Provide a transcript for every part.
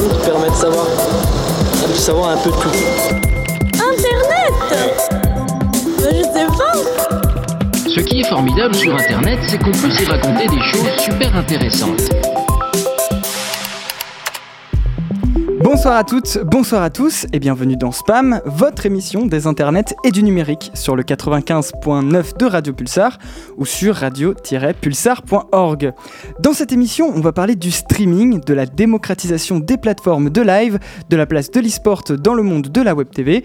qui permet de savoir, de savoir un peu tout. Internet Je sais pas Ce qui est formidable sur Internet, c'est qu'on peut s'y raconter des choses super intéressantes. Bonsoir à toutes, bonsoir à tous et bienvenue dans Spam, votre émission des internets et du numérique sur le 95.9 de Radio Pulsar ou sur radio-pulsar.org. Dans cette émission, on va parler du streaming, de la démocratisation des plateformes de live, de la place de l'e-sport dans le monde de la web TV.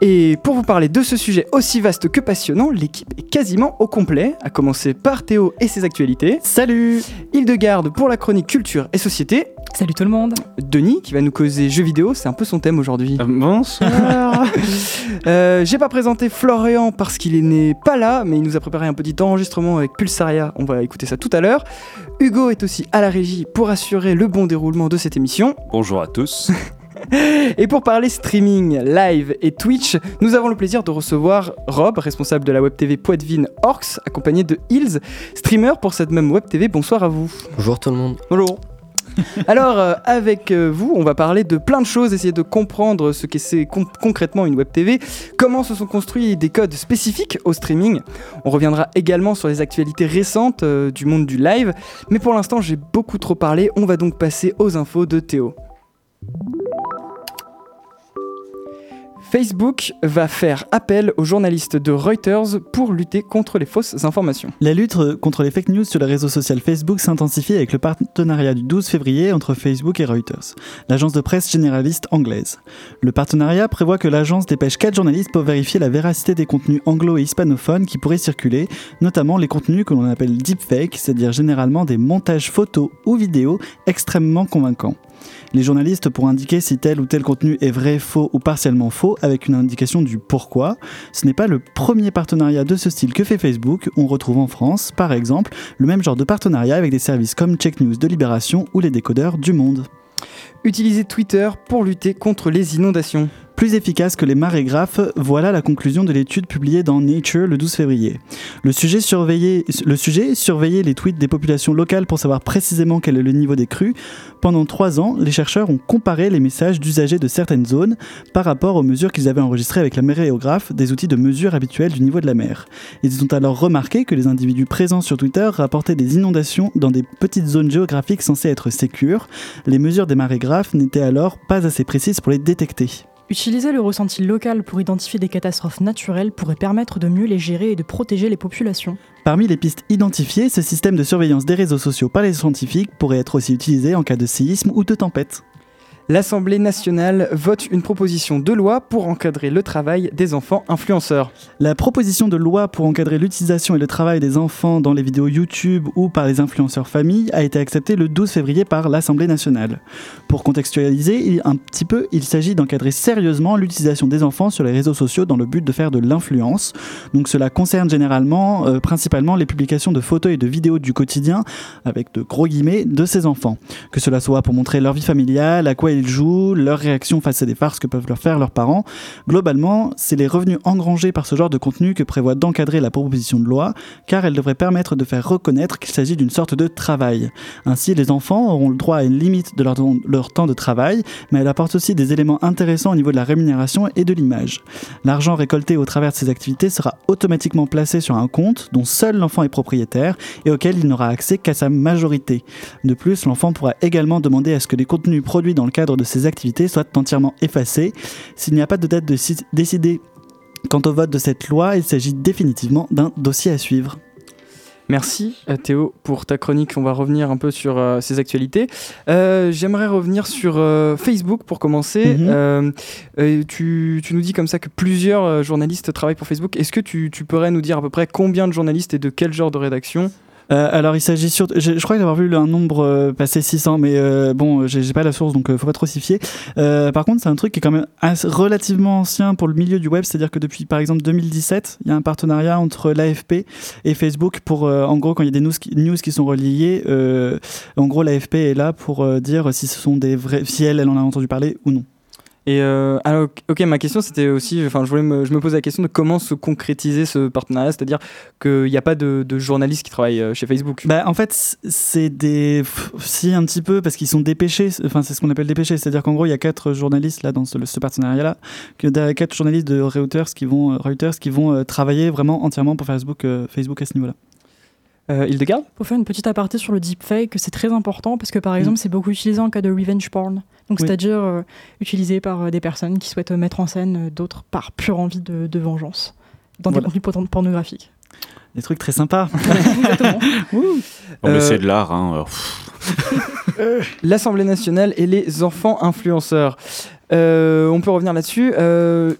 Et pour vous parler de ce sujet aussi vaste que passionnant, l'équipe est quasiment au complet, à commencer par Théo et ses actualités. Salut Hildegarde pour la chronique culture et société. Salut tout le monde Denis qui va nous causer jeux vidéo, c'est un peu son thème aujourd'hui. Euh, bonsoir euh, J'ai pas présenté Florian parce qu'il n'est pas là, mais il nous a préparé un petit enregistrement avec Pulsaria, on va écouter ça tout à l'heure. Hugo est aussi à la régie pour assurer le bon déroulement de cette émission. Bonjour à tous Et pour parler streaming, live et Twitch, nous avons le plaisir de recevoir Rob, responsable de la web TV Poitvin Orcs, accompagné de Hills, streamer pour cette même web TV. Bonsoir à vous. Bonjour tout le monde. Bonjour. Alors, euh, avec euh, vous, on va parler de plein de choses, essayer de comprendre ce que c'est concrètement une web TV, comment se sont construits des codes spécifiques au streaming. On reviendra également sur les actualités récentes euh, du monde du live, mais pour l'instant, j'ai beaucoup trop parlé, on va donc passer aux infos de Théo. Facebook va faire appel aux journalistes de Reuters pour lutter contre les fausses informations. La lutte contre les fake news sur le réseau social Facebook s'intensifie avec le partenariat du 12 février entre Facebook et Reuters, l'agence de presse généraliste anglaise. Le partenariat prévoit que l'agence dépêche 4 journalistes pour vérifier la véracité des contenus anglo et hispanophones qui pourraient circuler, notamment les contenus que l'on appelle deepfake, c'est-à-dire généralement des montages photos ou vidéos extrêmement convaincants. Les journalistes pourront indiquer si tel ou tel contenu est vrai, faux ou partiellement faux avec une indication du pourquoi. Ce n'est pas le premier partenariat de ce style que fait Facebook. On retrouve en France, par exemple, le même genre de partenariat avec des services comme Check News de Libération ou les décodeurs du Monde. Utiliser Twitter pour lutter contre les inondations plus efficace que les marégraphes, voilà la conclusion de l'étude publiée dans Nature le 12 février. Le sujet, surveiller les tweets des populations locales pour savoir précisément quel est le niveau des crues. Pendant trois ans, les chercheurs ont comparé les messages d'usagers de certaines zones par rapport aux mesures qu'ils avaient enregistrées avec la maréographe, des outils de mesure habituels du niveau de la mer. Ils ont alors remarqué que les individus présents sur Twitter rapportaient des inondations dans des petites zones géographiques censées être sécures. Les mesures des marégraphes n'étaient alors pas assez précises pour les détecter. Utiliser le ressenti local pour identifier des catastrophes naturelles pourrait permettre de mieux les gérer et de protéger les populations. Parmi les pistes identifiées, ce système de surveillance des réseaux sociaux par les scientifiques pourrait être aussi utilisé en cas de séisme ou de tempête l'Assemblée nationale vote une proposition de loi pour encadrer le travail des enfants influenceurs. La proposition de loi pour encadrer l'utilisation et le travail des enfants dans les vidéos YouTube ou par les influenceurs familles a été acceptée le 12 février par l'Assemblée nationale. Pour contextualiser un petit peu, il s'agit d'encadrer sérieusement l'utilisation des enfants sur les réseaux sociaux dans le but de faire de l'influence. Donc cela concerne généralement, euh, principalement les publications de photos et de vidéos du quotidien, avec de gros guillemets, de ces enfants. Que cela soit pour montrer leur vie familiale, à quoi ils jouent, leur réaction face à des farces que peuvent leur faire leurs parents. Globalement, c'est les revenus engrangés par ce genre de contenu que prévoit d'encadrer la proposition de loi, car elle devrait permettre de faire reconnaître qu'il s'agit d'une sorte de travail. Ainsi, les enfants auront le droit à une limite de leur, leur temps de travail, mais elle apporte aussi des éléments intéressants au niveau de la rémunération et de l'image. L'argent récolté au travers de ces activités sera automatiquement placé sur un compte dont seul l'enfant est propriétaire et auquel il n'aura accès qu'à sa majorité. De plus, l'enfant pourra également demander à ce que les contenus produits dans le cadre de ces activités soit entièrement effacé. S'il n'y a pas de date de décidée quant au vote de cette loi, il s'agit définitivement d'un dossier à suivre. Merci euh, Théo pour ta chronique. On va revenir un peu sur euh, ces actualités. Euh, j'aimerais revenir sur Facebook pour commencer. Mhm. Tu, nous dis comme ça que plusieurs journalistes travaillent pour Facebook. Est-ce que tu, tu, pourrais nous dire à peu près combien de journalistes et de quel genre de rédaction? Euh, alors il s'agit sur, je, je crois avoir vu un nombre euh, passer 600, mais euh, bon, j'ai pas la source, donc faut pas trop s'y fier. par contre, c'est un truc qui est quand même relativement ancien pour le milieu du web, c'est-à-dire que depuis par exemple 2017, il y a un partenariat entre l'AFP et Facebook pour, en gros, quand il y a des news qui, sont reliées, en gros l'AFP est là pour dire si ce sont elle en a entendu parler ou non. Et euh, alors, ok, ma question c'était aussi, enfin, je voulais me, je me posais la question de comment se concrétiser ce partenariat, c'est-à-dire qu'il n'y a pas de, de journalistes qui travaillent euh, chez Facebook. Bah, en fait, c'est des. Si, un petit peu, parce qu'ils sont dépêchés. Enfin, c'est ce qu'on appelle dépêchés. C'est-à-dire qu'en gros, il y a quatre journalistes là, dans ce, ce partenariat-là. Que quatre journalistes de Reuters qui vont, euh, Reuters qui vont travailler vraiment entièrement pour Facebook, euh, Facebook à ce niveau-là. Euh, Hildegard Pour faire une petite aparté sur le deepfake, c'est très important parce que par exemple, c'est beaucoup utilisé en cas de revenge porn. Donc. Oui. c'est-à-dire euh, utilisé par euh, des personnes qui souhaitent mettre en scène euh, d'autres par pure envie de, de vengeance dans Voilà. des contenus porn- pornographiques. Des trucs très sympas. Exactement. Ouh. Non, mais Euh, c'est de l'art. Hein. L'Assemblée nationale et les enfants influenceurs. Euh, on peut revenir là-dessus. Euh,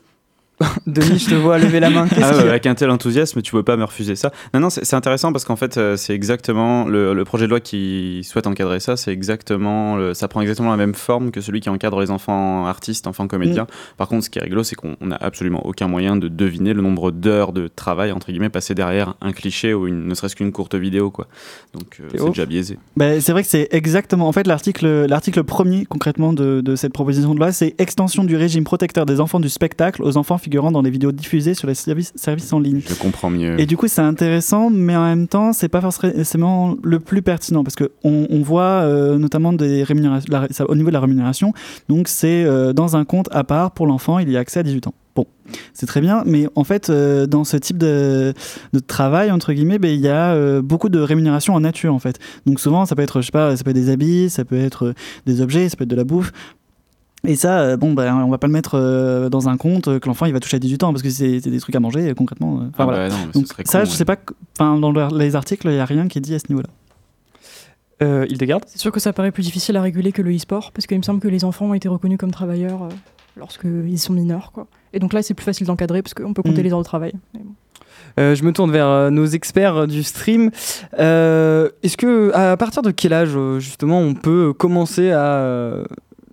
Denis, je te vois lever la main. Ah, ouais, avec un tel enthousiasme, tu peux pas me refuser ça. Non, non, c'est intéressant parce qu'en fait, euh, c'est exactement le, le projet de loi qui souhaite encadrer ça. C'est exactement, le- ça prend exactement la même forme que celui qui encadre les enfants artistes, enfants comédiens. Mm. Par contre, ce qui est rigolo, c'est qu'on n'a absolument aucun moyen de deviner le nombre d'heures de travail entre guillemets passé derrière un cliché ou une, ne serait-ce qu'une courte vidéo, quoi. Donc, euh, c'est déjà biaisé. Bah, c'est vrai que c'est exactement. En fait, l'article, l'article premier concrètement de, de cette proposition de loi, c'est extension du régime protecteur des enfants du spectacle aux enfants figurant dans les vidéos diffusées sur les services, services en ligne. Je comprends mieux. Et du coup, c'est intéressant, mais en même temps, c'est pas forcément le plus pertinent parce que on, on voit euh, notamment des rémunérations, la- ça- au niveau de la rémunération. Donc, c'est euh, dans un compte à part pour l'enfant, il y a accès à 18 ans. Bon, c'est très bien, mais en fait, euh, dans ce type de, de travail entre guillemets, ben, il y a euh, beaucoup de rémunération en nature en fait. Donc souvent, ça peut être, je sais pas, ça peut être des habits, ça peut être des objets, ça peut être de la bouffe. Et ça, euh, bon, ben, on va pas le mettre euh, dans un compte euh, que l'enfant il va toucher à 18 ans parce que c'est des trucs à manger concrètement. Enfin, Ah voilà. bah non, Donc ça, con, je ouais. sais pas. que- Enfin, dans le- les articles, il y a rien qui est dit à ce niveau-là. Euh, Hildegard? C'est sûr que ça paraît plus difficile à réguler que le e-sport, parce qu'il me semble que les enfants ont été reconnus comme travailleurs euh, lorsqu'ils sont mineurs. Quoi. Et donc là, c'est plus facile d'encadrer, parce qu'on peut compter Mm. les heures de travail. Mais bon. Euh, je me tourne vers euh, nos experts euh, du stream. Euh, Est-ce que à partir de quel âge justement on peut commencer à euh,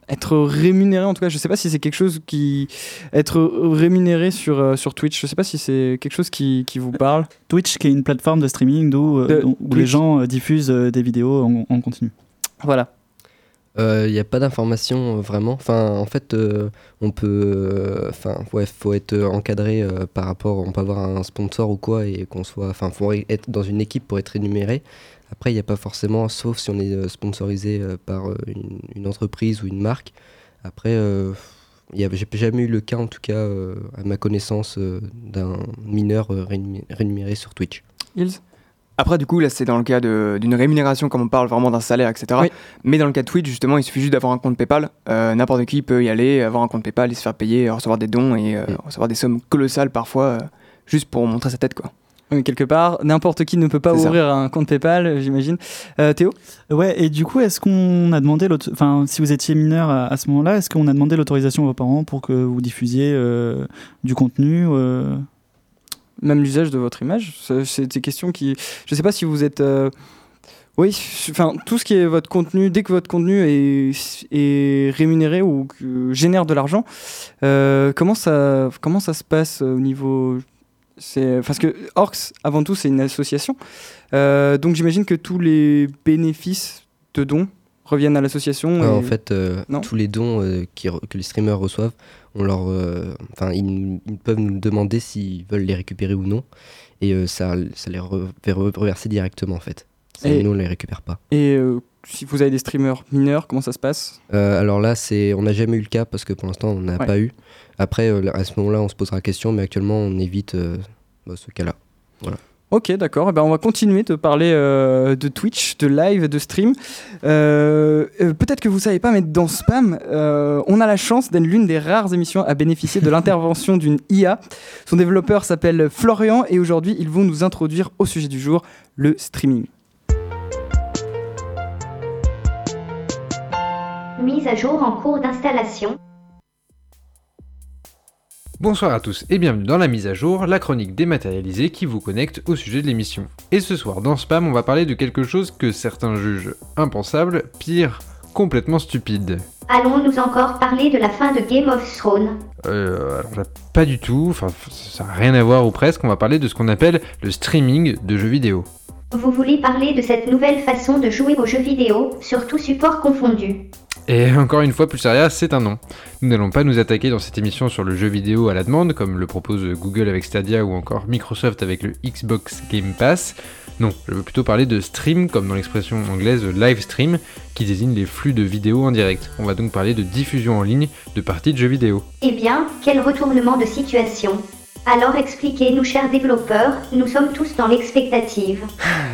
être rémunéré En tout cas, je sais pas si c'est quelque chose qui être rémunéré sur euh, sur Twitch. Je sais pas si c'est quelque chose qui, qui vous parle. Twitch, qui est une plateforme de streaming d'où, euh, De où les gens euh, diffusent euh, des vidéos en, en continu. Voilà. Il n'y a pas d'informations euh, vraiment. Enfin, en fait, euh, on peut. Enfin, ouais, faut être encadré euh, par rapport. On peut avoir un sponsor ou quoi et qu'on soit. Enfin, faut être dans une équipe pour être rémunéré. Après, il n'y a pas forcément, sauf si on est euh, sponsorisé euh, par euh, une, une entreprise ou une marque. Après, euh, il y a- j'ai jamais eu le cas, en tout cas, euh, à ma connaissance, euh, d'un mineur euh, rémunéré- sur Twitch. Ils Après, du coup, là, c'est dans le cas de- d'une rémunération, comme on parle vraiment d'un salaire, etc. Oui. Mais dans le cas de Twitch, justement, il suffit juste d'avoir un compte PayPal. Euh, N'importe qui peut y aller, avoir un compte PayPal et se faire payer, recevoir des dons et euh, recevoir des sommes colossales parfois, euh, juste pour montrer sa tête, quoi. Euh, quelque part, n'importe qui ne peut pas ça. ouvrir un compte PayPal, j'imagine. Euh, Théo? Ouais, et du coup, est-ce qu'on a demandé, enfin, si vous étiez mineur à, à ce moment-là, est-ce qu'on a demandé l'autorisation à vos parents pour que vous diffusiez euh, du contenu euh, même l'usage de votre image? C'est des questions qui. Je sais pas si vous êtes. euh, Oui, enfin, tout ce qui est votre contenu, dès que votre contenu est, est rémunéré ou que génère de l'argent, euh, comment, ça, comment ça se passe au niveau. Parce que Orcs, avant tout, c'est une association. Euh, donc j'imagine que tous les bénéfices de dons reviennent à l'association. Et- En fait, euh, tous les dons euh, qui que les streamers reçoivent, on leur, enfin, ils, peuvent nous demander s'ils veulent les récupérer ou non, et ça, ça les re- fait re- reverser directement en fait. Ça, Et- Nous, on les récupère pas. Et si vous avez des streamers mineurs, comment ça se passe? Euh, alors là, c'est, on n'a jamais eu le cas parce que pour l'instant, on n'a Ouais. pas eu. Après, euh, à ce moment-là, on se posera la question, mais actuellement, on évite euh, bah, ce cas-là. Ok, d'accord. Eh ben, on va continuer de parler de Twitch, de live, de stream. Peut-être que vous savez pas, mais dans Spam, on a la chance d'être l'une des rares émissions à bénéficier de l'intervention d'une IA. Son développeur s'appelle Florian et aujourd'hui, ils vont nous introduire au sujet du jour, le streaming. Mise à jour en cours d'installation. Bonsoir à tous et bienvenue dans la mise à jour, la chronique dématérialisée qui vous connecte au sujet de l'émission. Et ce soir dans Spam, on va parler de quelque chose que certains jugent impensable, pire, complètement stupide. Allons-nous encore parler de la fin de Game of Thrones Euh, alors là, pas du tout, enfin ça n'a rien à voir ou presque, on va parler de ce qu'on appelle le streaming de jeux vidéo. Vous voulez parler de cette nouvelle façon de jouer aux jeux vidéo, sur tout support confondu Et encore une fois, Pulsaria, c'est un nom. Nous n'allons pas nous attaquer dans cette émission sur le jeu vidéo à la demande, comme le propose Google avec Stadia ou encore Microsoft avec le Xbox Game Pass. Non, je veux plutôt parler de stream, comme dans l'expression anglaise live stream, qui désigne les flux de vidéos en direct. On va donc parler de diffusion en ligne de parties de jeux vidéo. Eh bien, quel retournement de situation. Alors expliquez-nous, chers développeurs, nous sommes tous dans l'expectative.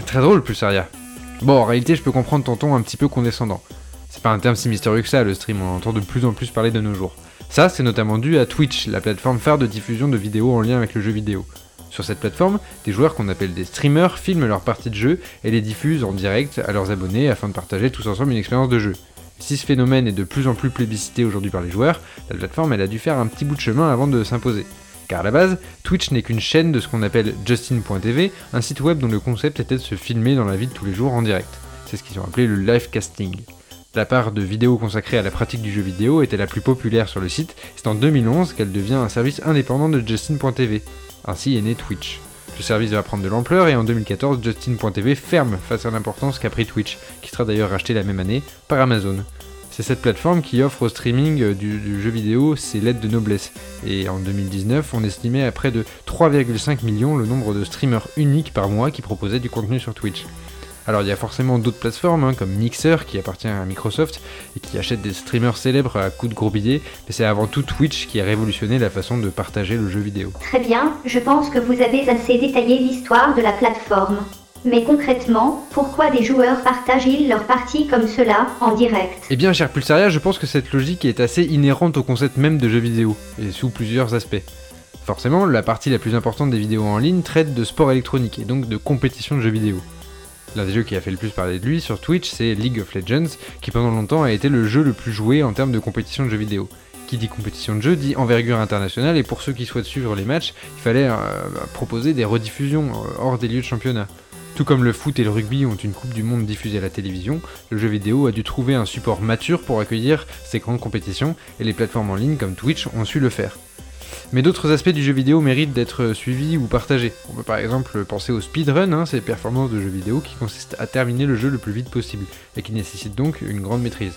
Très drôle, Pulsaria. Bon, en réalité, je peux comprendre ton ton un petit peu condescendant. C'est pas un terme si mystérieux que ça, le stream, on entend de plus en plus parler de nos jours. Ça, c'est notamment dû à Twitch, la plateforme phare de diffusion de vidéos en lien avec le jeu vidéo. Sur cette plateforme, des joueurs qu'on appelle des streamers filment leurs parties de jeu et les diffusent en direct à leurs abonnés afin de partager tous ensemble une expérience de jeu. Si ce phénomène est de plus en plus plébiscité aujourd'hui par les joueurs, la plateforme elle a dû faire un petit bout de chemin avant de s'imposer. Car à la base, Twitch n'est qu'une chaîne de ce qu'on appelle Justin.tv, un site web dont le concept était de se filmer dans la vie de tous les jours en direct. C'est ce qu'ils ont appelé le live casting. La part de vidéos consacrée à la pratique du jeu vidéo était la plus populaire sur le site, c'est en 2011 qu'elle devient un service indépendant de Justin.tv. Ainsi est né Twitch. Le service va prendre de l'ampleur et en 2014, Justin.tv ferme face à l'importance qu'a pris Twitch, qui sera d'ailleurs racheté la même année par Amazon. C'est cette plateforme qui offre au streaming du, du jeu vidéo ses lettres de noblesse. Et en 2019, on estimait à près de 3,5 millions le nombre de streamers uniques par mois qui proposaient du contenu sur Twitch. Alors il y a forcément d'autres plateformes hein, comme Mixer qui appartient à Microsoft et qui achète des streamers célèbres à coups de gros billets, mais c'est avant tout Twitch qui a révolutionné la façon de partager le jeu vidéo. Très bien, je pense que vous avez assez détaillé l'histoire de la plateforme. Mais concrètement, pourquoi des joueurs partagent-ils leur partie comme cela, en direct? Eh bien, cher Pulsaria, je pense que cette logique est assez inhérente au concept même de jeu vidéo, et sous plusieurs aspects. Forcément, la partie la plus importante des vidéos en ligne traite de sport électronique, et donc de compétition de jeux vidéo. L'un des jeux qui a fait le plus parler de lui sur Twitch, c'est League of Legends, qui pendant longtemps a été le jeu le plus joué en termes de compétition de jeux vidéo. Qui dit compétition de jeu dit envergure internationale, et pour ceux qui souhaitent suivre les matchs, il fallait euh, proposer des rediffusions euh, hors des lieux de championnat. Tout comme le foot et le rugby ont une Coupe du Monde diffusée à la télévision, le jeu vidéo a dû trouver un support mature pour accueillir ces grandes compétitions, et les plateformes en ligne comme Twitch ont su le faire. Mais d'autres aspects du jeu vidéo méritent d'être suivis ou partagés. On peut par exemple penser au speedrun, hein, ces performances de jeux vidéo qui consistent à terminer le jeu le plus vite possible, et qui nécessitent donc une grande maîtrise.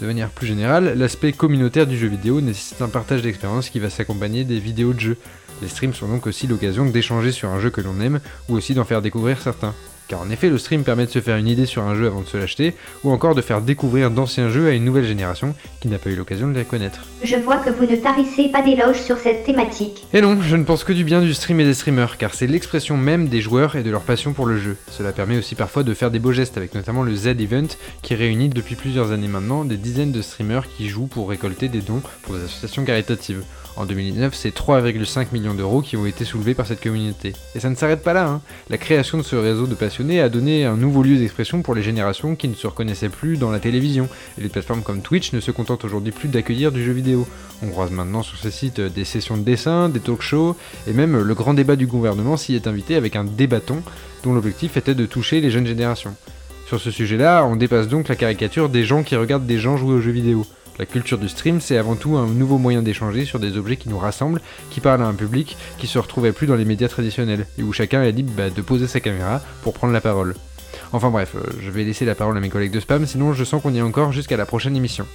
De manière plus générale, l'aspect communautaire du jeu vidéo nécessite un partage d'expérience qui va s'accompagner des vidéos de jeu. Les streams sont donc aussi l'occasion d'échanger sur un jeu que l'on aime, ou aussi d'en faire découvrir certains. Car en effet, le stream permet de se faire une idée sur un jeu avant de se l'acheter, ou encore de faire découvrir d'anciens jeux à une nouvelle génération qui n'a pas eu l'occasion de les connaître. Je vois que vous ne tarissez pas d'éloges sur cette thématique. Et non, je ne pense que du bien du stream et des streamers, car c'est l'expression même des joueurs et de leur passion pour le jeu. Cela permet aussi parfois de faire des beaux gestes, avec notamment le Z-Event, qui réunit depuis plusieurs années maintenant des dizaines de streamers qui jouent pour récolter des dons pour des associations caritatives. En 2019, c'est 3,5 millions d'euros qui ont été soulevés par cette communauté. Et ça ne s'arrête pas là, hein. la création de ce réseau de passionnés a donné un nouveau lieu d'expression pour les générations qui ne se reconnaissaient plus dans la télévision. Et les plateformes comme Twitch ne se contentent aujourd'hui plus d'accueillir du jeu vidéo. On croise maintenant sur ces sites des sessions de dessin, des talk shows, et même le grand débat du gouvernement s'y est invité avec un débatton dont l'objectif était de toucher les jeunes générations. Sur ce sujet-là, on dépasse donc la caricature des gens qui regardent des gens jouer aux jeux vidéo. La culture du stream, c'est avant tout un nouveau moyen d'échanger sur des objets qui nous rassemblent, qui parlent à un public qui se retrouvait plus dans les médias traditionnels, et où chacun est libre bah, de poser sa caméra pour prendre la parole. Enfin bref, euh, je vais laisser la parole à mes collègues de spam, sinon je sens qu'on y est encore jusqu'à la prochaine émission.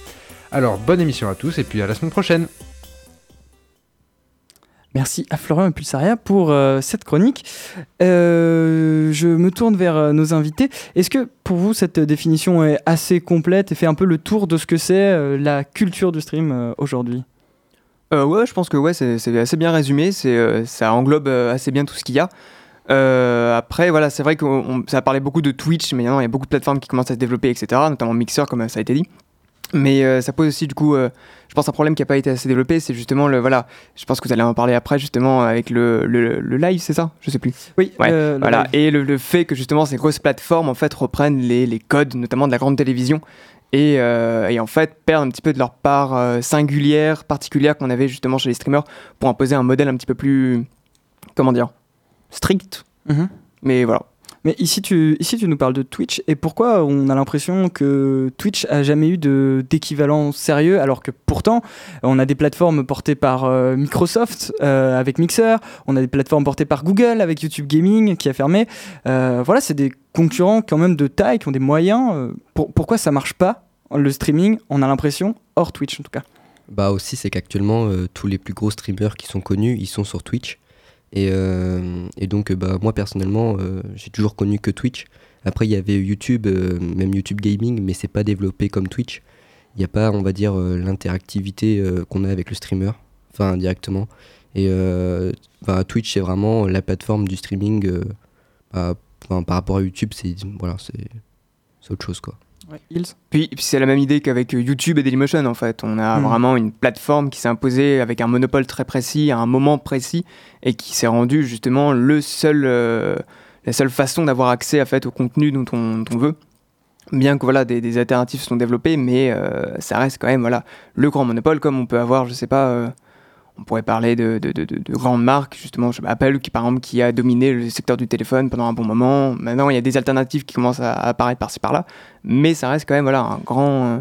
Alors bonne émission à tous, et puis à la semaine prochaine Merci à Florian Pulsaria pour euh, cette chronique. Euh, je me tourne vers euh, nos invités. Est-ce que pour vous cette définition est assez complète et fait un peu le tour de ce que c'est la culture du stream aujourd'hui? Ouais, je pense que ouais, c'est assez bien résumé. Ça englobe assez bien tout ce qu'il y a. Après, voilà, c'est vrai que ça a parlé beaucoup de Twitch, mais il y a beaucoup de plateformes qui commencent à se développer, etc. Notamment Mixer, comme ça a été dit. Mais euh, ça pose aussi, du coup, euh, je pense un problème qui n'a pas été assez développé, c'est justement le, voilà, je pense que vous allez en parler après, justement, avec le, le, le live, c'est ça? Je sais plus. Oui, Ouais, le- le voilà. live. Et le, le fait que justement ces grosses plateformes, en fait, reprennent les, les codes, notamment de la grande télévision, et, euh, et en fait perdent un petit peu de leur part euh, singulière, particulière qu'on avait justement chez les streamers, pour imposer un modèle un petit peu plus, comment dire, strict. Mhm. Mais voilà. Mais ici tu, ici, tu nous parles de Twitch. Et pourquoi on a l'impression que Twitch a jamais eu d'équivalent sérieux, alors que pourtant, on a des plateformes portées par euh, Microsoft euh, avec Mixer, on a des plateformes portées par Google avec YouTube Gaming qui a fermé. Euh, voilà, c'est des concurrents quand même de taille, qui ont des moyens. Pour- pourquoi ça marche pas le streaming, on a l'impression, hors Twitch en tout cas? Bah aussi, c'est qu'actuellement, tous les plus gros streamers qui sont connus, ils sont sur Twitch. Et, euh, et donc, euh, bah, moi personnellement, euh, j'ai toujours connu que Twitch. Après, il y avait YouTube, même YouTube Gaming, mais c'est pas développé comme Twitch. Il n'y a pas, on va dire, l'interactivité qu'on a avec le streamer, enfin directement. Et bah, Twitch, c'est vraiment la plateforme du streaming. bah, par rapport à YouTube, c'est voilà, c'est autre chose quoi. Puis, puis c'est la même idée qu'avec YouTube et Dailymotion en fait. On a Mhm. vraiment une plateforme qui s'est imposée avec un monopole très précis à un moment précis et qui s'est rendu justement le seul, euh, la seule façon d'avoir accès en fait, au contenu dont on, dont on veut. Bien que voilà, des, des alternatives sont développées, mais euh, ça reste quand même voilà, le grand monopole comme on peut avoir, je sais pas, euh, on pourrait parler de, de, de- de- de grandes marques, justement, Apple qui par exemple qui a dominé le secteur du téléphone pendant un bon moment. Maintenant, il y a des alternatives qui commencent à apparaître par-ci par-là, mais ça reste quand même un grand, euh,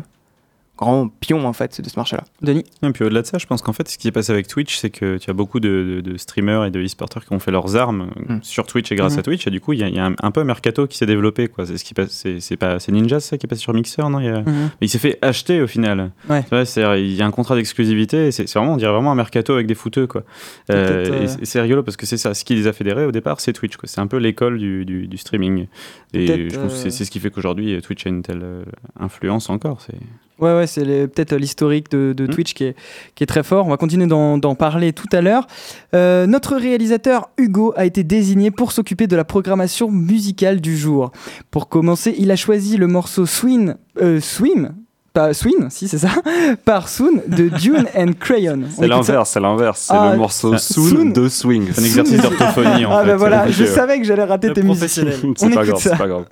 grand pion en fait de ce marché-là. Denis Et puis au-delà de ça, je pense qu'en fait, ce qui est passé avec Twitch, c'est que tu as beaucoup de, de- de streamers et de e-sporters qui ont fait leurs armes euh, sur Twitch et grâce Mhm. à Twitch. Et du coup, il y a, il y a un, un peu un mercato qui s'est développé. quoi. C'est ce qui passe. C'est pas c'est Ninja, ça qui est passé sur Mixer, non? Il, y a- Mhm. Il s'est fait acheter au final. Ouais. Il y a un contrat d'exclusivité. C'est c'est vraiment, on dirait vraiment un mercato avec des fouteux, quoi. Euh, et c'est- c'est rigolo parce que c'est ça. Ce qui les a fédérés au départ, c'est Twitch. quoi. C'est un peu l'école du, du- du streaming. Et je trouve que euh, c'est c'est ce qui fait qu'aujourd'hui, Twitch a une telle euh, influence encore. C'est Ouais, ouais, c'est peut-être l'historique de, de Twitch qui est, qui est très fort. On va continuer d'en parler tout à l'heure. Euh, notre réalisateur Hugo a été désigné pour s'occuper de la programmation musicale du jour. Pour commencer, il a choisi le morceau Swim, euh, Swim, pas Swim, si c'est ça, par Soon de Dune and Crayon. On C'est l'inverse, c'est l'inverse. C'est Ah, le morceau ça- Soon Soon. de Swing. C'est un exercice d'orthophonie, en Ah fait, bah c'est voilà, je ouais. savais que j'allais rater tes musiques. C'est On pas écoute grave, ça. c'est pas grave.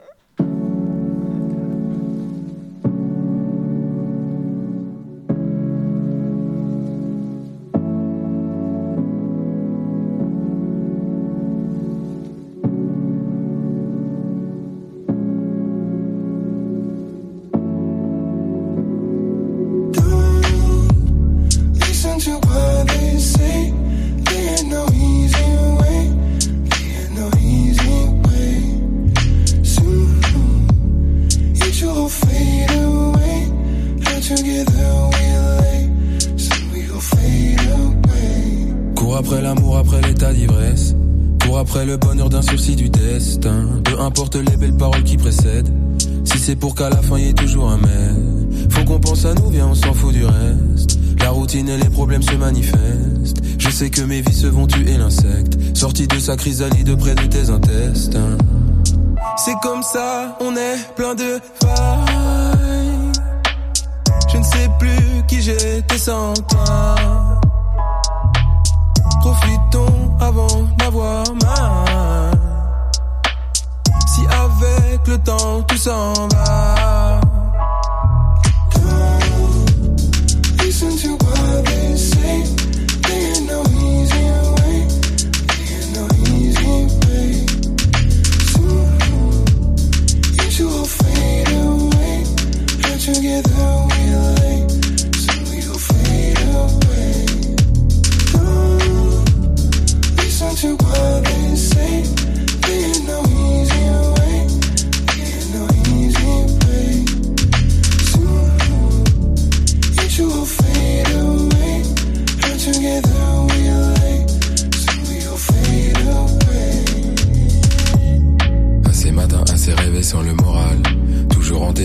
C'est pour qu'à la fin y ait toujours un mais. Faut qu'on pense à nous, viens, on s'en fout du reste. La routine et les problèmes se manifestent. Je sais que mes vies se vont tuer l'insecte. Sorti de sa chrysalide de près de tes intestins. C'est comme ça, on est plein de failles. Je ne sais plus qui j'étais sans toi. Profitons avant d'avoir mal. Le temps tout s'en va. Listen to what they say. Ain't no easy way. Ain't no easy way. Soon, fade away. And together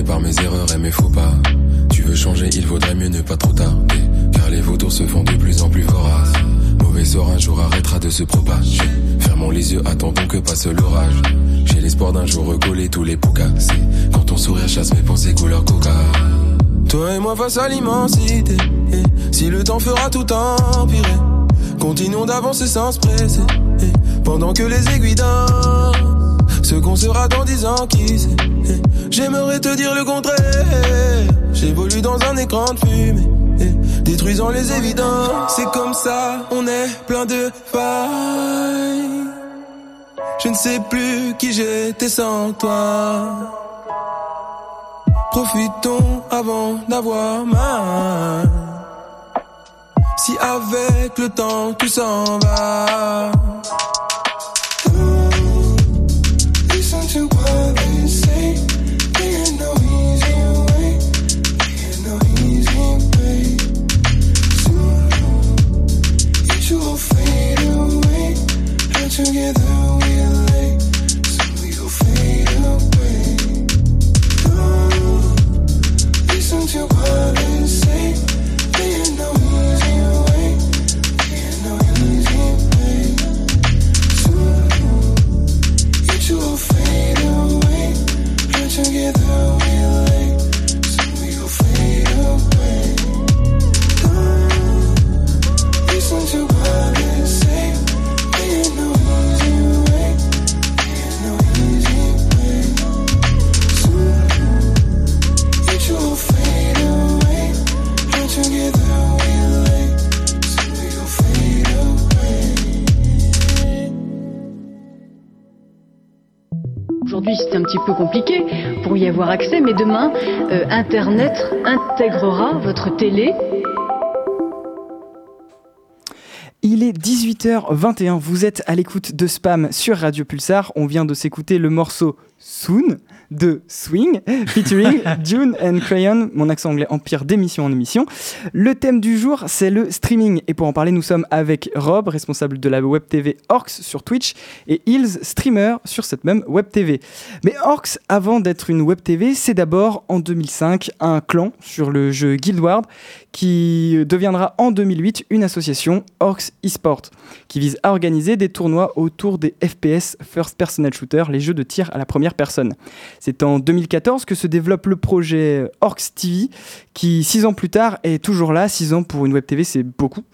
Par mes erreurs et mes faux pas. Tu veux changer, il vaudrait mieux ne pas trop tarder. Car les vautours se font de plus en plus voraces. Mauvais sort un jour arrêtera de se propager. Fermons les yeux, attendons que passe l'orage. J'ai l'espoir d'un jour recoller tous les pots cassés. Quand ton sourire chasse mes pensées couleur coca. Toi et moi face à l'immensité. Si le temps fera tout empirer, continuons d'avancer sans se presser. Pendant que les aiguilles dansent, ce qu'on sera dans dix ans, qui sait? J'aimerais te dire le contraire. J'évolue dans un écran de fumée. Et détruisant les évidences. C'est comme ça, on est plein de failles. Je ne sais plus qui j'étais sans toi. Profitons avant d'avoir mal. Si avec le temps tout s'en va. Aujourd'hui, c'est un petit peu compliqué pour y avoir accès, mais demain, euh, Internet intégrera votre télé. 8h21, vous êtes à l'écoute de Spam sur Radio Pulsar. On vient de s'écouter le morceau Soon de Swing, featuring June and Crayon, mon accent anglais empire d'émission en émission. Le thème du jour, c'est le streaming. Et pour en parler, nous sommes avec Rob, responsable de la web TV Orcs sur Twitch, et Hills, streamer sur cette même web TV. Mais Orcs, avant d'être une web TV, c'est d'abord en 2005 un clan sur le jeu Guild Wars qui deviendra en 2008 une association Orcs eSport qui vise à organiser des tournois autour des FPS First Personal Shooter, les jeux de tir à la première personne. C'est en 2014 que se développe le projet Orcs TV qui, six ans plus tard, est toujours là. Six ans pour une web TV, c'est beaucoup.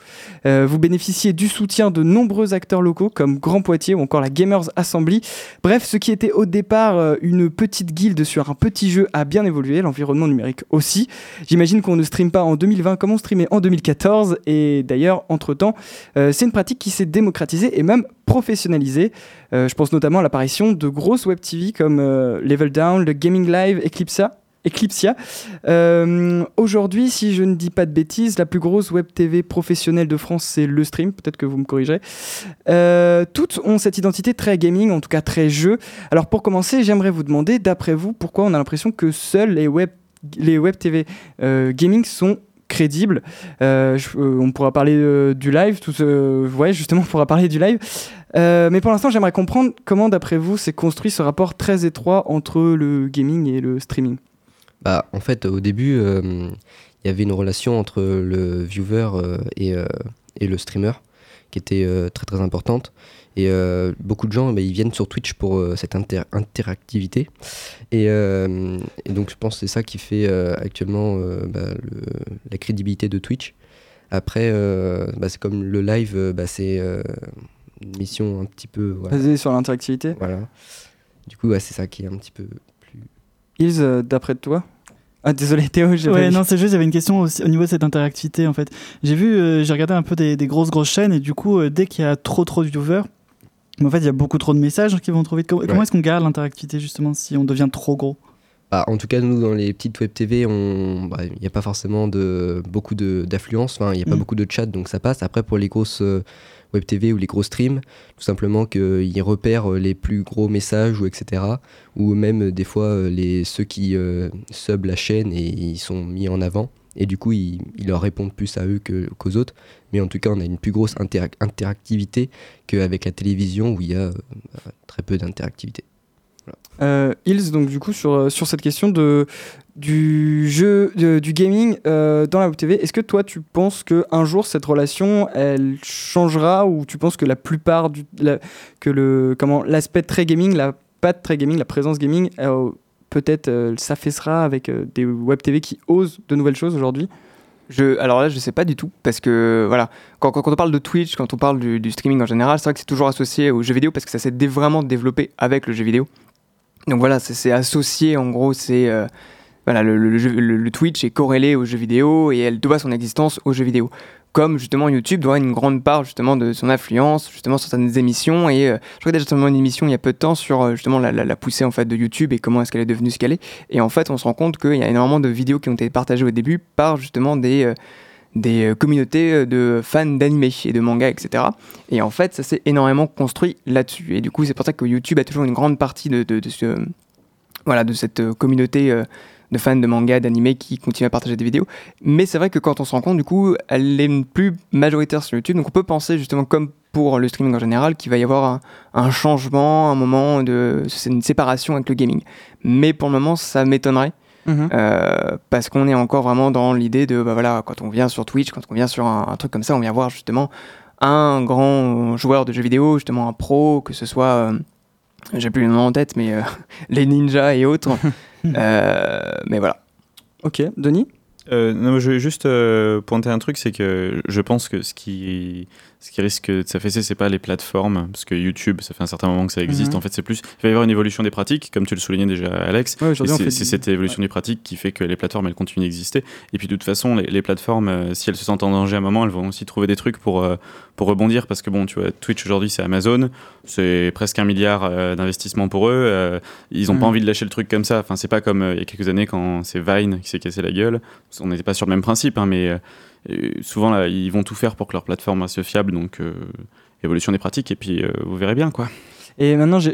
Euh, vous bénéficiez du soutien de nombreux acteurs locaux comme Grand Poitiers ou encore la Gamers Assembly. Bref, ce qui était au départ euh, une petite guilde sur un petit jeu a bien évolué, l'environnement numérique aussi. J'imagine qu'on ne stream pas en 2020 comme on streamait en 2014 et d'ailleurs, entre-temps, euh, c'est une pratique qui s'est démocratisée et même professionnalisée. Euh, je pense notamment à l'apparition de grosses web TV comme euh, Level Down, le Gaming Live, Eclipsa. Eclipsia. Aujourd'hui, si je ne dis pas de bêtises, la plus grosse web TV professionnelle de France, c'est le stream. Peut-être que vous me corrigerez. Toutes ont cette identité très gaming, en tout cas très jeu. Alors pour commencer, j'aimerais vous demander, d'après vous, pourquoi on a l'impression que seuls les web, les web TV gaming sont crédibles. Euh, euh, on pourra parler euh, du live, tout ce... justement, on pourra parler du live. Mais pour l'instant, j'aimerais comprendre comment, d'après vous, s'est construit ce rapport très étroit entre le gaming et le streaming. Bah, en fait, au début, il y avait une relation entre le viewer et, et le streamer qui était très très importante. Et euh, beaucoup de gens, bah, ils viennent sur Twitch pour euh, cette inter- interactivité. Et, euh, et donc, je pense que c'est ça qui fait euh, actuellement euh, bah, le- la crédibilité de Twitch. Après, euh, bah, c'est comme le live, c'est euh, une mission un petit peu. voilà. Basé sur l'interactivité. Voilà. Du coup, ouais, c'est ça qui est un petit peu. Ils, euh, d'après toi? Ah, désolé Théo, j'ai Ouais, non, c'est juste, il y avait une question aussi, au niveau de cette interactivité en fait. J'ai vu, euh, j'ai regardé un peu des, des grosses grosses chaînes et du coup, euh, dès qu'il y a trop trop de viewers, en fait, il y a beaucoup trop de messages qui vont trop vite. Comment, Ouais. est-ce qu'on garde l'interactivité justement si on devient trop gros? Bah, en tout cas, nous, dans les petites web TV, bah, il n'y a pas forcément de, beaucoup de- d'affluence, enfin, il n'y a pas Mm. beaucoup de chat, donc ça passe. Après, pour les grosses euh, web TV ou les gros streams, tout simplement qu'ils repèrent euh, les plus gros messages, ou etc. Ou même, euh, des fois, euh, les, ceux qui euh, sub la chaîne et ils sont mis en avant. Et du coup, ils, ils leur répondent plus à eux que- qu'aux autres. Mais en tout cas, on a une plus grosse interac- interactivité qu'avec la télévision où il y a euh, très peu d'interactivité. Euh, Hills, donc du coup, sur, euh, sur cette question de, du jeu, du gaming dans la TV, est-ce que toi, tu penses qu'un jour, cette relation, elle changera ou tu penses que la plupart du. que le, comment, l'aspect très gaming, la patte très gaming, la présence gaming, peut-être euh, s'affaissera avec euh, des web TV qui osent de nouvelles choses aujourd'hui? Je, alors là, je sais pas du tout, parce que voilà, quand, on parle de Twitch, quand on parle du, streaming en général, c'est vrai que c'est toujours associé aux jeux vidéo, parce que ça s'est vraiment développé avec le jeu vidéo. Donc voilà, c'est associé, en gros, c'est... euh, voilà, le- le Twitch est corrélé aux jeux vidéo et elle doit son existence aux jeux vidéo. Comme justement YouTube doit une grande part justement de son influence justement sur certaines émissions et euh, je regardais justement une émission il y a peu de temps sur euh, justement la, la- poussée en fait de YouTube et comment est-ce qu'elle est devenue ce qu'elle est et en fait on se rend compte qu'il y a énormément de vidéos qui ont été partagées au début par justement des euh, des communautés de fans d'animé et de manga, etc. Et en fait, ça s'est énormément construit là-dessus. Et du coup, c'est pour ça que YouTube a toujours une grande partie de, de, ce, voilà, de cette communauté de fans de manga, d'animé qui continuent à partager des vidéos. Mais c'est vrai que quand on se rend compte, du coup, elle est plus majoritaire sur YouTube. Donc on peut penser justement comme pour le streaming en général qu'il va y avoir un, un changement, un moment de c'est une séparation avec le gaming. Mais pour le moment, ça m'étonnerait. Mhm. Euh, parce qu'on est encore vraiment dans l'idée de bah voilà quand on vient sur Twitch quand on vient sur un, un truc comme ça on vient voir justement un grand joueur de jeux vidéo justement un pro que ce soit euh, j'ai plus le nom en tête mais euh, les ninjas et autres. Euh, mais voilà. Ok, Denis? Euh, non, je vais juste euh, pointer un truc, c'est que je pense que ce qui, ce qui risque de s'affaisser, c'est pas les plateformes, parce que YouTube, ça fait un certain moment que ça existe. Mhm. En fait, c'est plus, il va y avoir une évolution des pratiques, comme tu le soulignais déjà, Alex. Ouais, c'est du- cette évolution des pratiques qui fait que les plateformes, elles continuent d'exister. Et puis, de toute façon, les, les plateformes, euh, si elles se sentent en danger à un moment, elles vont aussi trouver des trucs pour, euh, pour rebondir, parce que bon, tu vois, Twitch aujourd'hui, c'est Amazon, c'est presque un milliard euh, d'investissement pour eux. euh, ils ont pas Mhm. envie de lâcher le truc comme ça. Enfin, c'est pas comme il y a quelques années quand c'est Vine qui s'est cassé la gueule. On n'était pas sur le même principe, hein, mais souvent ils vont tout faire pour que leur plateforme reste fiable. Donc, euh, évolution des pratiques, et puis euh, vous verrez bien quoi. Et maintenant, je,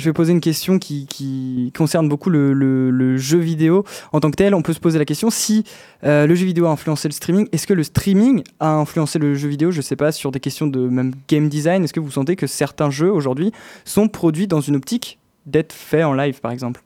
vais, poser une question qui, concerne beaucoup le, jeu vidéo. En tant que tel, on peut se poser la question si euh, le jeu vidéo a influencé le streaming, est-ce que le streaming a influencé le jeu vidéo? Je sais pas, sur des questions de même game design, est-ce que vous sentez que certains jeux aujourd'hui sont produits dans une optique d'être faits en live, par exemple?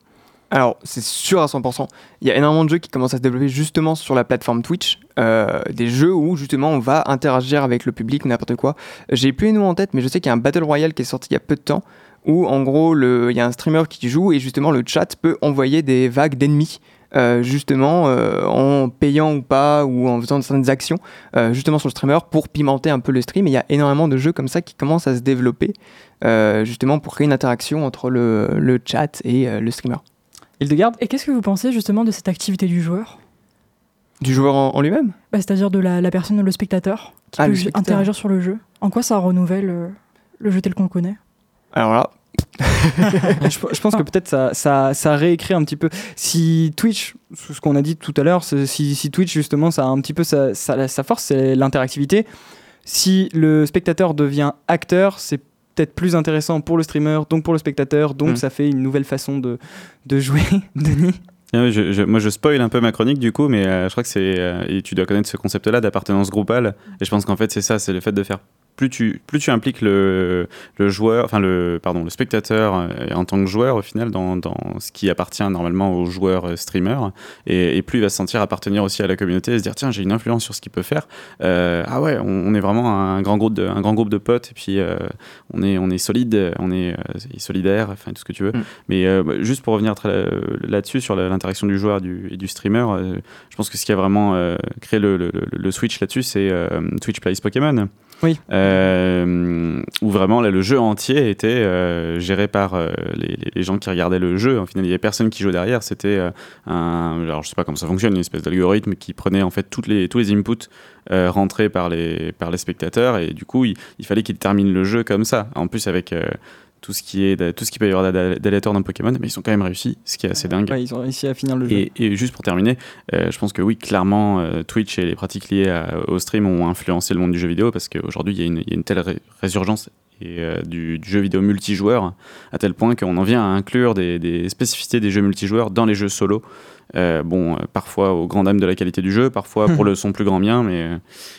Alors, c'est sûr à 100%. Il y a énormément de jeux qui commencent à se développer justement sur la plateforme Twitch. Euh, des jeux où justement on va interagir avec le public, n'importe quoi. J'ai plus les noms en tête, mais je sais qu'il y a un Battle Royale qui est sorti il y a peu de temps où en gros il y a un streamer qui joue et justement le chat peut envoyer des vagues d'ennemis. euh, justement euh, en payant ou pas ou en faisant certaines actions justement sur le streamer pour pimenter un peu le stream et il y a énormément de jeux comme ça qui commencent à se développer justement pour créer une interaction entre le, chat et le streamer Hildegarde Et qu'est-ce que vous pensez justement de cette activité du joueur? Du joueur en, en lui-même? Bah, C'est-à-dire de la, la personne, le spectateur, qui Ah, peut spectateur. interagir sur le jeu. En quoi ça renouvelle euh, le jeu tel qu'on le connaît? Alors là, je, je pense que peut-être ça, ça, ça réécrit un petit peu. Si Twitch, ce qu'on a dit tout à l'heure, si, si Twitch justement, ça a un petit peu sa, sa, sa force, c'est l'interactivité. Si le spectateur devient acteur, c'est peut-être plus intéressant pour le streamer, donc pour le spectateur, donc Mm. ça fait une nouvelle façon de, de jouer. Denis Ah oui, je- je- moi, je spoil un peu ma chronique du coup, mais euh, je crois que c'est. euh, tu dois connaître ce concept-là d'appartenance groupale. Et je pense qu'en fait, c'est ça, c'est le fait de faire. Plus tu, plus tu impliques le, le joueur, enfin le, pardon, le spectateur euh, en tant que joueur au final dans, dans ce qui appartient normalement aux joueurs euh, streamers, et, et plus il va se sentir appartenir aussi à la communauté et se dire tiens j'ai une influence sur ce qu'il peut faire. Euh, ah ouais, on, on est vraiment un grand groupe de, un grand groupe de potes et puis euh, on est, on est solide, on est euh, solidaire, enfin tout ce que tu veux. Mm. Mais euh, bah, juste pour revenir là-dessus, sur l'interaction du joueur et du, et du streamer, je pense que ce qui a vraiment euh, créé le, le- le- switch là-dessus, c'est Twitch Plays Pokémon. Oui. Euh, où vraiment le jeu entier était euh, géré par euh, les, gens qui regardaient le jeu. Au final, il n'y avait personne qui jouait derrière. C'était euh, un. Alors, je sais pas comment ça fonctionne, une espèce d'algorithme qui prenait en fait toutes les, tous les inputs euh, rentrés par les, par les spectateurs. Et du coup, il, fallait qu'ils terminent le jeu comme ça. En plus, avec. Tout ce qui est tout ce qui peut y avoir d'al- d'aléatoire dans Pokémon mais ils ont quand même réussi ce qui est assez dingue Ouais, Ils ont réussi à finir le jeu. et, et juste pour terminer, euh, je pense que oui, clairement, euh, Twitch et les pratiques liées à- au stream ont influencé le monde du jeu vidéo parce qu'aujourd'hui, il y, a une- il y a une telle ré- résurgence et, euh, du, du jeu vidéo multijoueur à tel point qu'on en vient à inclure des, des spécificités des jeux multijoueurs dans les jeux solo. Bon, parfois au grand dam de la qualité du jeu, parfois pour le son plus grand bien, mais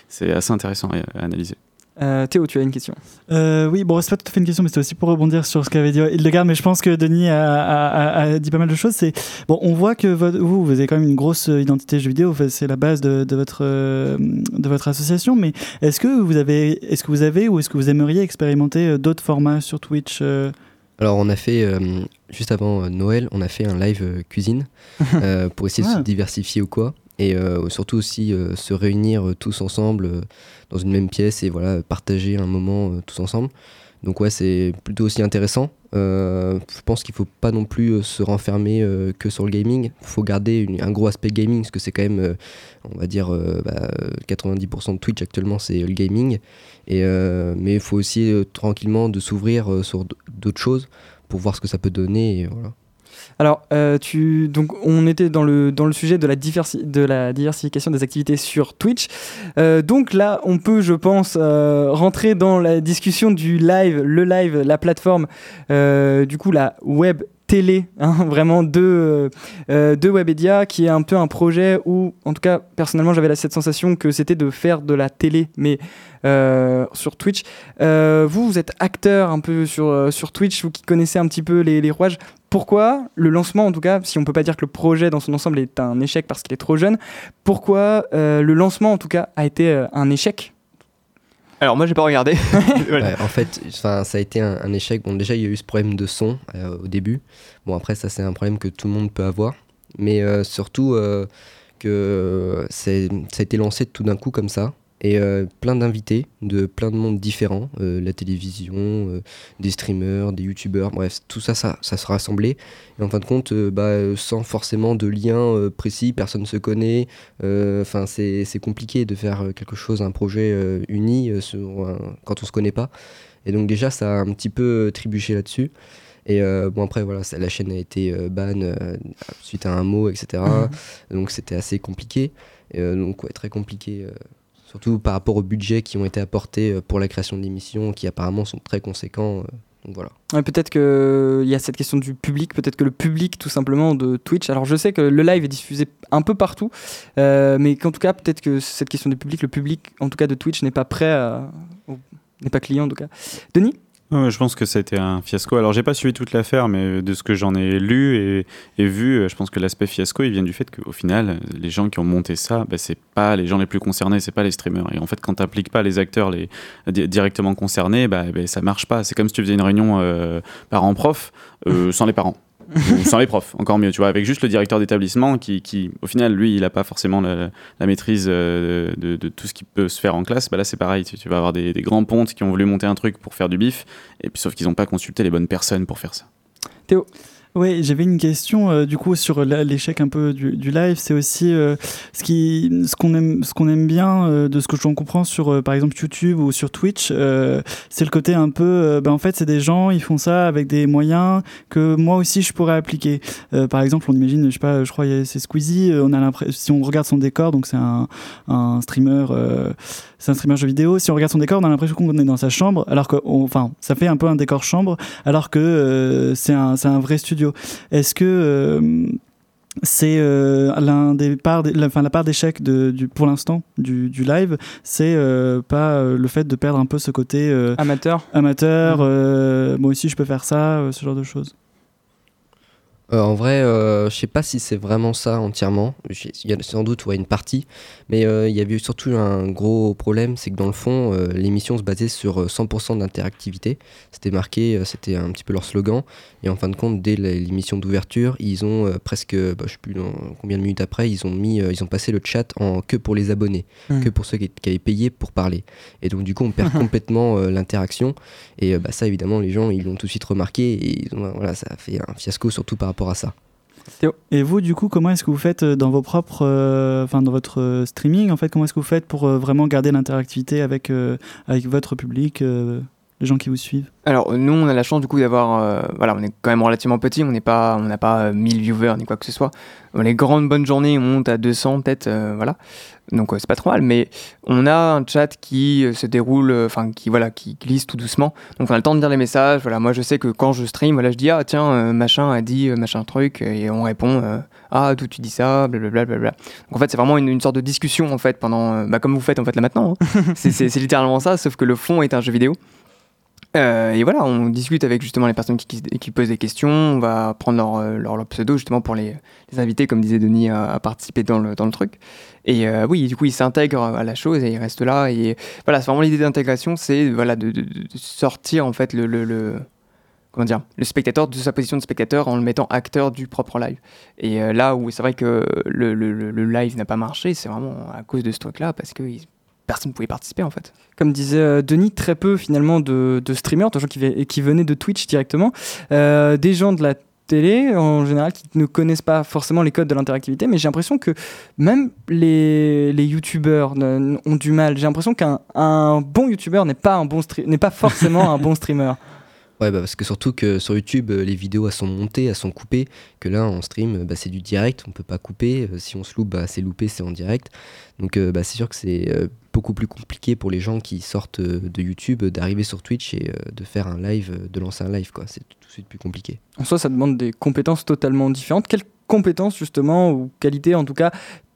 c'est assez intéressant à, à analyser. Euh, Théo, tu as une question Euh, oui, bon, c'est pas tout à fait une question, mais c'était aussi pour rebondir sur ce qu'avait dit Hildegard, mais je pense que Denis a, a- a- a dit pas mal de choses. C'est bon, on voit que votre- vous, vous avez quand même une grosse euh, identité jeu vidéo, c'est la base de, de votre de votre association. Mais est-ce que vous avez, est-ce que vous avez ou est-ce que vous aimeriez expérimenter d'autres formats sur Twitch Alors on a fait, euh, juste avant Noël, on a fait un live cuisine euh, pour essayer de Ah. se diversifier ou quoi. Et euh, surtout aussi euh, se réunir euh, tous ensemble dans une même pièce et voilà, partager un moment tous ensemble. Donc ouais, c'est plutôt aussi intéressant. Je pense qu'il faut pas non plus se renfermer que sur le gaming. Il faut garder un gros aspect gaming, parce que c'est quand même, on va dire, euh, bah, 90% de Twitch actuellement, c'est le gaming. Et, mais il faut aussi tranquillement de s'ouvrir sur d'autres choses pour voir ce que ça peut donner. Voilà. Alors, euh, tu, donc, on était dans le, dans le sujet de la, diversi- de la diversification des activités sur Twitch. Euh, donc là, on peut, je pense, euh, rentrer dans la discussion du live, le live, la plateforme, du coup, la web télé, hein, vraiment de, de Webedia, qui est un peu un projet où, en tout cas, personnellement, j'avais cette sensation que c'était de faire de la télé, mais sur Twitch. Vous, vous êtes acteur un peu sur, Twitch, vous qui connaissez un petit peu les rouages. Pourquoi le lancement, en tout cas, si on peut pas dire que le projet dans son ensemble est un échec parce qu'il est trop jeune, pourquoi euh, le lancement, en tout cas, a été euh, un échec? Alors moi j'ai pas regardé. Voilà. Ouais, en fait, ça a été un, un échec. Bon, déjà, il y a eu ce problème de son euh, au début. Bon, après, ça, c'est un problème que tout le monde peut avoir. Mais euh, surtout, euh, que c'est- ça a été lancé tout d'un coup comme ça. Et euh, plein d'invités de plein de mondes différents, euh, la télévision, euh, des streamers, des youtubeurs, bref, tout ça, ça, ça se rassemblait. Et en fin de compte, bah, sans forcément de lien précis, personne ne se connaît. Enfin, c'est c'est compliqué de faire quelque chose, un projet uni sur un- quand on se connaît pas. Et donc déjà, ça a un petit peu trébuché là-dessus. Et euh, bon après voilà, ça- la chaîne a été euh, ban euh, suite à un mot, etc. Donc c'était assez compliqué. Et, donc ouais, très compliqué. Euh, surtout par rapport aux budgets qui ont été apportés euh, pour la création de l'émission, qui apparemment sont très conséquents. euh, donc voilà. Peut-être qu'il y a cette question du public, peut-être que le public tout simplement de Twitch, alors je sais que le live est diffusé un peu partout, euh, mais qu'en tout cas peut-être que cette question du public, le public en tout cas de Twitch n'est pas prêt, à- n'est pas client en tout cas. Denis? Je pense que été un fiasco. Alors, j'ai pas suivi toute l'affaire, mais de ce que j'en ai lu et, vu, euh, je pense que l'aspect fiasco, il vient du fait qu'au final, les gens qui ont monté ça, bah, c'est pas les gens les plus concernés, c'est pas les streamers. Et en fait, quand t'appliques pas les acteurs les, di- directement concernés, bah, bah, ça marche pas. C'est comme si tu faisais une réunion euh, parents-prof euh, sans les parents. Ou sans les profs, encore mieux, tu vois, avec juste le directeur d'établissement qui, qui, au final, lui, il n'a pas forcément la, maîtrise euh, de, tout ce qui peut se faire en classe. Bah là, c'est pareil, tu, tu vas avoir des, des grands pontes qui ont voulu monter un truc pour faire du bif, et puis sauf qu'ils n'ont pas consulté les bonnes personnes pour faire ça. Théo Oui, j'avais une question euh, du coup sur l'échec un peu du, live. C'est aussi euh, ce qui, ce qu'on aime, ce qu'on aime bien euh, de ce que j'en comprends sur par exemple YouTube ou sur Twitch, c'est le côté un peu. ben, en fait, c'est des gens, ils font ça avec des moyens que moi aussi je pourrais appliquer. Par exemple, on imagine, je sais pas, je crois c'est Squeezie. On a l'impression, si on regarde son décor, donc c'est un, streamer, c'est un streamer jeu vidéo. Si on regarde son décor, on a l'impression qu'on est dans sa chambre, alors que, enfin, ça fait un peu un décor chambre, alors que c'est un, c'est un vrai studio. Est-ce que euh, c'est euh, l'un des parts, des- la, enfin, la part d'échec du, pour l'instant du, du live, c'est euh, pas euh, le fait de perdre un peu ce côté amateur, amateur. moi aussi, je peux faire ça, ce genre de choses? Euh, en vrai, euh, je sais pas si c'est vraiment ça entièrement. Il y a sans doute ouais, une partie, mais euh, il y avait surtout un gros problème, c'est que dans le fond, euh, l'émission se basait sur euh, 100% d'interactivité. C'était marqué, c'était un petit peu leur slogan. Et en fin de compte, dès l'émission d'ouverture, ils ont presque, bah, je sais plus dans combien de minutes après, ils ont mis, ils ont passé le chat en que pour les abonnés, Mm. que pour ceux qui, qui avaient payé pour parler. Et donc du coup, on perd complètement l'interaction. Et bah, ça, évidemment, les gens, ils l'ont tout de suite remarqué. Et ils ont- voilà, ça a fait un fiasco, surtout par rapport à ça. Et vous, du coup, comment est-ce que vous faites euh, dans vos propres, euh, enfin dans votre euh, streaming, en fait, comment est-ce que vous faites pour euh, vraiment garder l'interactivité avec euh, avec votre public, euh, les gens qui vous suivent? Alors nous on a la chance du coup d'avoir euh, voilà on est quand même relativement petit on n'est pas on n'a pas euh, 1000 viewers ni quoi que ce soit. Dans les grandes bonnes journées on monte à 200 peut-être euh, voilà donc c'est pas trop mal mais on a un chat qui euh, se déroule euh, enfin qui voilà qui glisse tout doucement donc on a le temps de lire les messages voilà moi je sais que quand je stream voilà je dis ah tiens euh, machin a dit machin truc et on répond ah d'où tu dis ça blablabla donc en fait c'est vraiment une, une sorte de discussion en fait pendant bah, comme vous faites en fait là maintenant hein. c'est littéralement ça sauf que le fond est un jeu vidéo euh, et voilà, on discute avec justement les personnes qui, qui, qui posent des questions. On va prendre leur, leur, leur pseudo justement pour les, les inviter, comme disait Denis, à, à participer dans le, dans le truc. Et euh, oui, du coup, ils s'intègrent à la chose et ils restent là. Et voilà, c'est vraiment l'idée d'intégration, c'est voilà, de, sortir en fait le, comment dire, le spectateur de sa position de spectateur en le mettant acteur du propre live. Et euh, là où c'est vrai que le, live n'a pas marché, c'est vraiment à cause de ce truc-là parce que personne ne pouvait participer en fait. Comme disait euh, Denis, très peu finalement de, streamers, de gens qui, ve- qui venaient de Twitch directement, des gens de la télé en général qui ne connaissent pas forcément les codes de l'interactivité, mais j'ai l'impression que même les, les youtubeurs ont du mal. J'ai l'impression qu'un un bon youtubeur n'est pas, un bon n'est pas forcément un bon streamer. Ouais, bah parce que surtout que sur YouTube, euh, les vidéos elles sont montées, elles sont coupées, que là en stream, bah, c'est du direct, on peut pas couper. Euh, si on se loupe, bah, c'est loupé, c'est en direct. Donc euh, bah, c'est sûr que c'est beaucoup plus compliqué pour les gens qui sortent de YouTube d'arriver sur Twitch et de faire un live, de lancer un live. C'est tout de suite plus compliqué. En soi, ça demande des compétences totalement différentes. Quelles compétences, justement, ou qualités, en tout cas,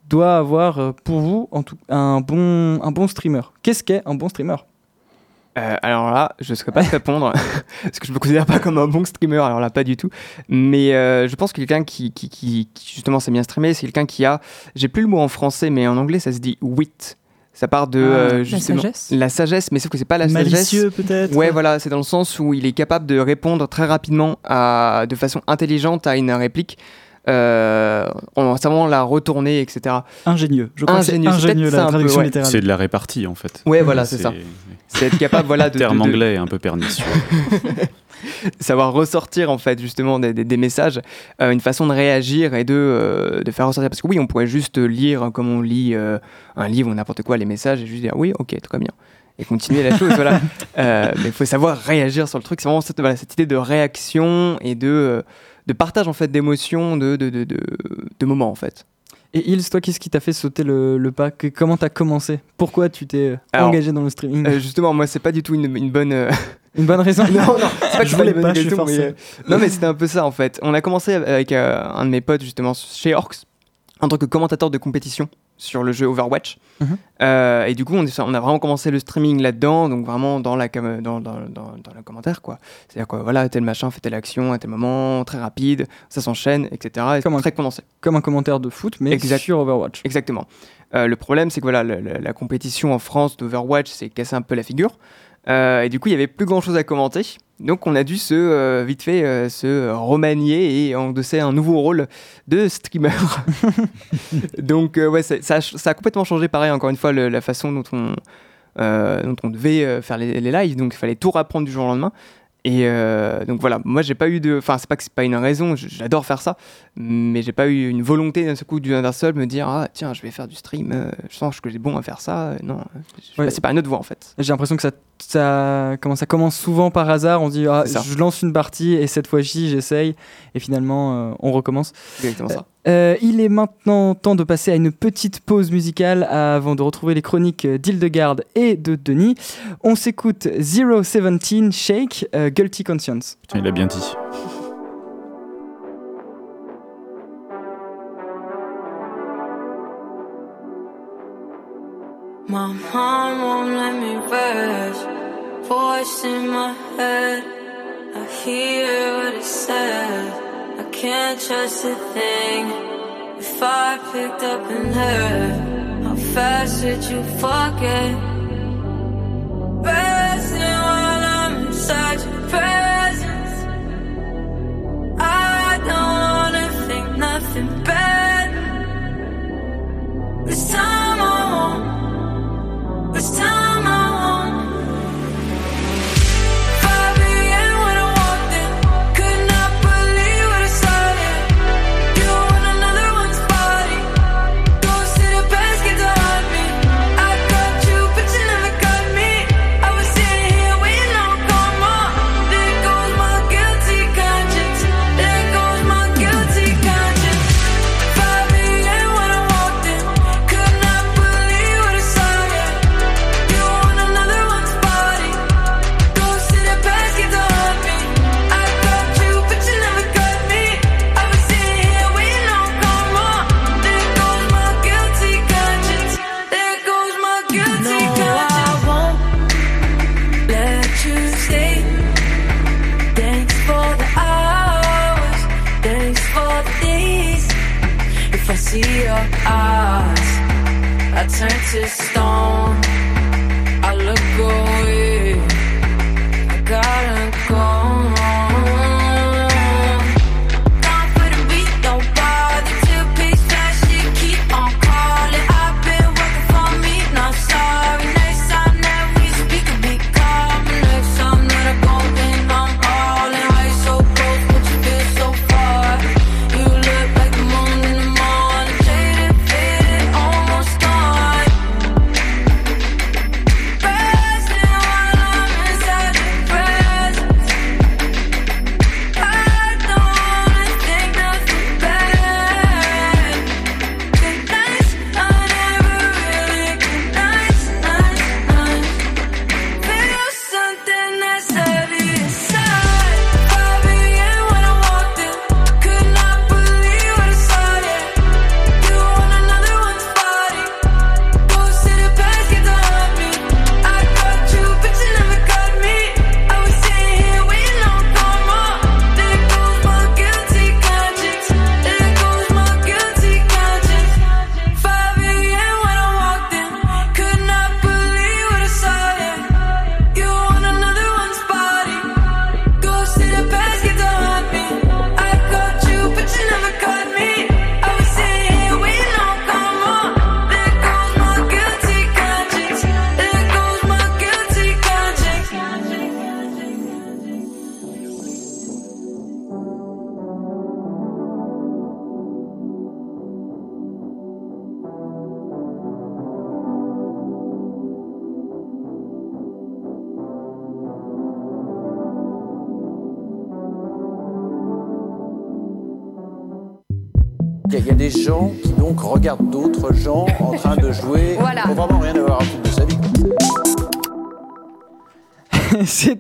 doit avoir pour vous un, bon, un bon streamer? Qu'est-ce qu'est un bon streamer? Euh, alors là, je ne saurais pas te répondre, parce que je me considère pas comme un bon streamer, alors là, pas du tout. Mais euh, je pense que quelqu'un qui, qui, qui, qui, justement sait bien streamer, c'est quelqu'un qui a, j'ai plus le mot en français, mais en anglais, ça se dit wit. Ça part de Ah, euh, la justement sagesse la sagesse, mais sauf que c'est pas la Malicieux, sagesse. peut-être Ouais, voilà, c'est dans le sens où il est capable de répondre très rapidement, à, de façon intelligente à une réplique. Euh, en savant la retourner, etc. Ingénieux. Je crois que c'est Ingénieux, c'est ingénieux la traduction ouais. littérale. C'est de la répartie en fait. Ouais, voilà, c'est ça. C'est être capable, voilà, de, terme de- de- anglais un peu pernicieux. savoir ressortir en fait justement des, des- des messages, euh, une façon de réagir et de, euh, de faire ressortir. Parce que oui, on pourrait juste lire comme on lit euh, un livre ou n'importe quoi, les messages et juste dire oui, ok, très bien. Et continuer la chose, voilà. Euh, mais il faut savoir réagir sur le truc. C'est vraiment cette, voilà, cette idée de réaction et de, euh, de partage en fait d'émotions, de, de, de, de, moments en fait. Et Hills, toi, qu'est-ce qui t'a fait sauter le, le pas Comment t'as commencé Pourquoi tu t'es euh, engagé dans le streaming Euh, justement, moi, c'est pas du tout une, une bonne. euh, Une bonne raison non, non, c'est pas que Je voulais pas, je suis raison, mais, euh, Non, mais c'était un peu ça en fait. On a commencé avec euh, un de mes potes justement chez Orcs en tant que commentateur de compétition sur le jeu Overwatch. Mhm. Euh, et du coup, on, a vraiment commencé le streaming là-dedans, donc vraiment dans, la dans, dans, dans, dans le commentaire quoi. C'est-à-dire quoi, voilà, tel machin fait telle action à tel moment, très rapide, ça s'enchaîne, etc. Et Comme un- très condensé. Comme un commentaire de foot, mais Exact. sur Overwatch. Exactement. Euh, le problème, c'est que voilà, le- le- la compétition en France d'Overwatch s'est cassé un peu la figure. Euh, et du coup, il y avait plus grand chose à commenter. Donc, on a dû se, euh, vite fait, euh, se remanier et endosser un nouveau rôle de streamer. Donc, euh, ouais, ça, a ch- ça a complètement changé, pareil, encore une fois, le- la façon dont on, dont on devait faire les, les lives. Donc, il fallait tout reprendre du jour au lendemain. Et euh, donc voilà, moi j'ai pas eu de. Enfin, c'est pas que c'est pas une raison, j'adore faire ça, mais j'ai pas eu une volonté d'un seul coup d'un seul me dire Ah tiens, je vais faire du stream, euh, je sens que j'ai bon à faire ça. Euh, Non, Ouais. passé par une autre voie en fait. J'ai l'impression que ça, ça, comment, ça commence souvent par hasard. On se dit, ah, C'est je lance une partie et cette fois-ci, j'essaye. Et finalement, euh, on recommence. C'est exactement ça. Euh, il est maintenant temps de passer à une petite pause musicale avant de retrouver les chroniques d'Hildegarde et de Denis. On s'écoute 017 Shake, euh, Guilty Conscience. Putain, il a bien dit. My mind won't let me rest. Voice in my head. I hear what it says. Can't trust a thing. If I picked up and heard, how fast would you forget? Resting while I'm inside your presence. I don't wanna think nothing bad. This time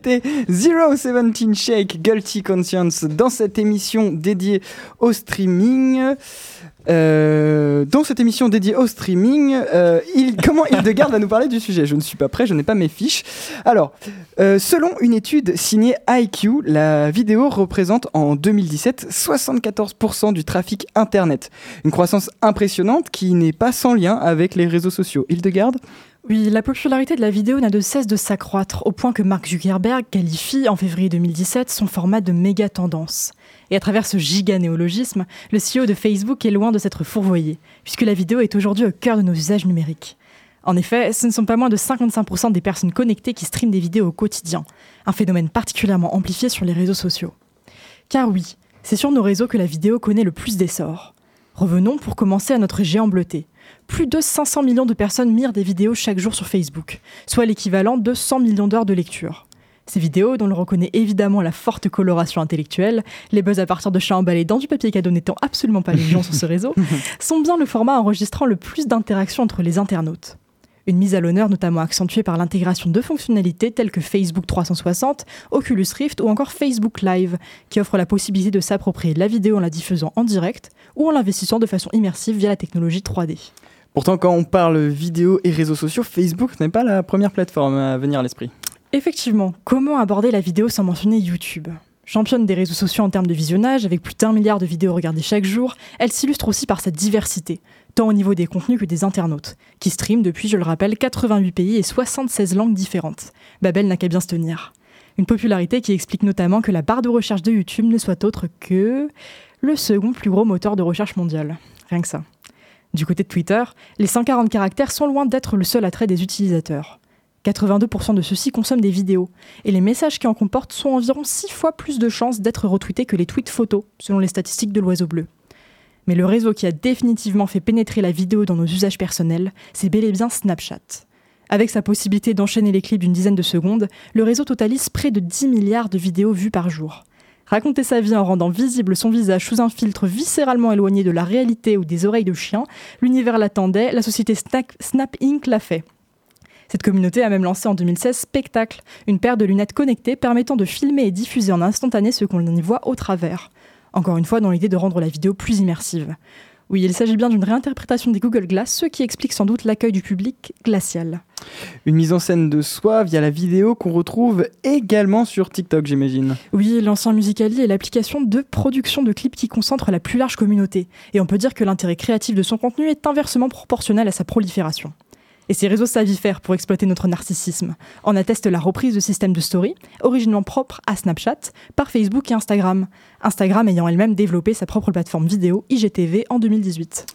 C'était 017 Shake Guilty Conscience dans cette émission dédiée au streaming. Euh, dans cette émission dédiée au streaming, euh, comment Hildegarde va nous parler du sujet? Je ne suis pas prêt, je n'ai pas mes fiches. Alors, euh, selon une étude signée IQ, la vidéo représente en 2017 74% du trafic Internet. Une croissance impressionnante qui n'est pas sans lien avec les réseaux sociaux. Hildegarde? Oui, la popularité de la vidéo n'a de cesse de s'accroître, au point que Mark Zuckerberg qualifie en février 2017 son format de méga tendance. Et à travers ce giga néologisme, le CEO de Facebook est loin de s'être fourvoyé, puisque la vidéo est aujourd'hui au cœur de nos usages numériques. En effet, ce ne sont pas moins de 55% des personnes connectées qui streament des vidéos au quotidien, un phénomène particulièrement amplifié sur les réseaux sociaux. Car oui, c'est sur nos réseaux que la vidéo connaît le plus d'essor. Revenons pour commencer à notre géant bleuté. Plus de 500 millions de personnes mirent des vidéos chaque jour sur Facebook, soit l'équivalent de 100 millions d'heures de lecture. Ces vidéos, dont l'on reconnaît évidemment la forte coloration intellectuelle, les buzz à partir de chats emballés dans du papier cadeau n'étant absolument pas légion sur ce réseau, sont bien le format enregistrant le plus d'interactions entre les internautes. Une mise à l'honneur notamment accentuée par l'intégration de fonctionnalités telles que Facebook 360, Oculus Rift ou encore Facebook Live, qui offrent la possibilité de s'approprier la vidéo en la diffusant en direct ou en l'investissant de façon immersive via la technologie 3D. Pourtant, quand on parle vidéo et réseaux sociaux, Facebook n'est pas la première plateforme à venir à l'esprit. Effectivement, comment aborder la vidéo sans mentionner YouTube? Championne des réseaux sociaux en termes de visionnage, avec plus d'un milliard de vidéos regardées chaque jour, elle s'illustre aussi par sa diversité, tant au niveau des contenus que des internautes, qui streament depuis, je le rappelle, 88 pays et 76 langues différentes. Babel n'a qu'à bien se tenir. Une popularité qui explique notamment que la barre de recherche de YouTube ne soit autre que le second plus gros moteur de recherche mondial. Rien que ça. Du côté de Twitter, les 140 caractères sont loin d'être le seul attrait des utilisateurs. 82% de ceux-ci consomment des vidéos, et les messages qui en comportent sont environ 6 fois plus de chances d'être retweetés que les tweets photos, selon les statistiques de l'Oiseau Bleu. Mais le réseau qui a définitivement fait pénétrer la vidéo dans nos usages personnels, c'est bel et bien Snapchat. Avec sa possibilité d'enchaîner les clips d'une dizaine de secondes, le réseau totalise près de 10 milliards de vidéos vues par jour. Raconter sa vie en rendant visible son visage sous un filtre viscéralement éloigné de la réalité ou des oreilles de chien, l'univers l'attendait, la société Snap, Inc. l'a fait. Cette communauté a même lancé en 2016 Spectacle, une paire de lunettes connectées permettant de filmer et diffuser en instantané ce qu'on y voit au travers. Encore une fois, dans l'idée de rendre la vidéo plus immersive. Oui, il s'agit bien d'une réinterprétation des Google Glass, ce qui explique sans doute l'accueil du public glacial. Une mise en scène de soi via la vidéo qu'on retrouve également sur TikTok, j'imagine. Oui, l'ancien Musically est l'application de production de clips qui concentre la plus large communauté. Et on peut dire que l'intérêt créatif de son contenu est inversement proportionnel à sa prolifération. Et ces réseaux savent y faire pour exploiter notre narcissisme. En atteste la reprise de systèmes de story, originellement propres à Snapchat, par Facebook et Instagram. Instagram ayant elle-même développé sa propre plateforme vidéo IGTV en 2018.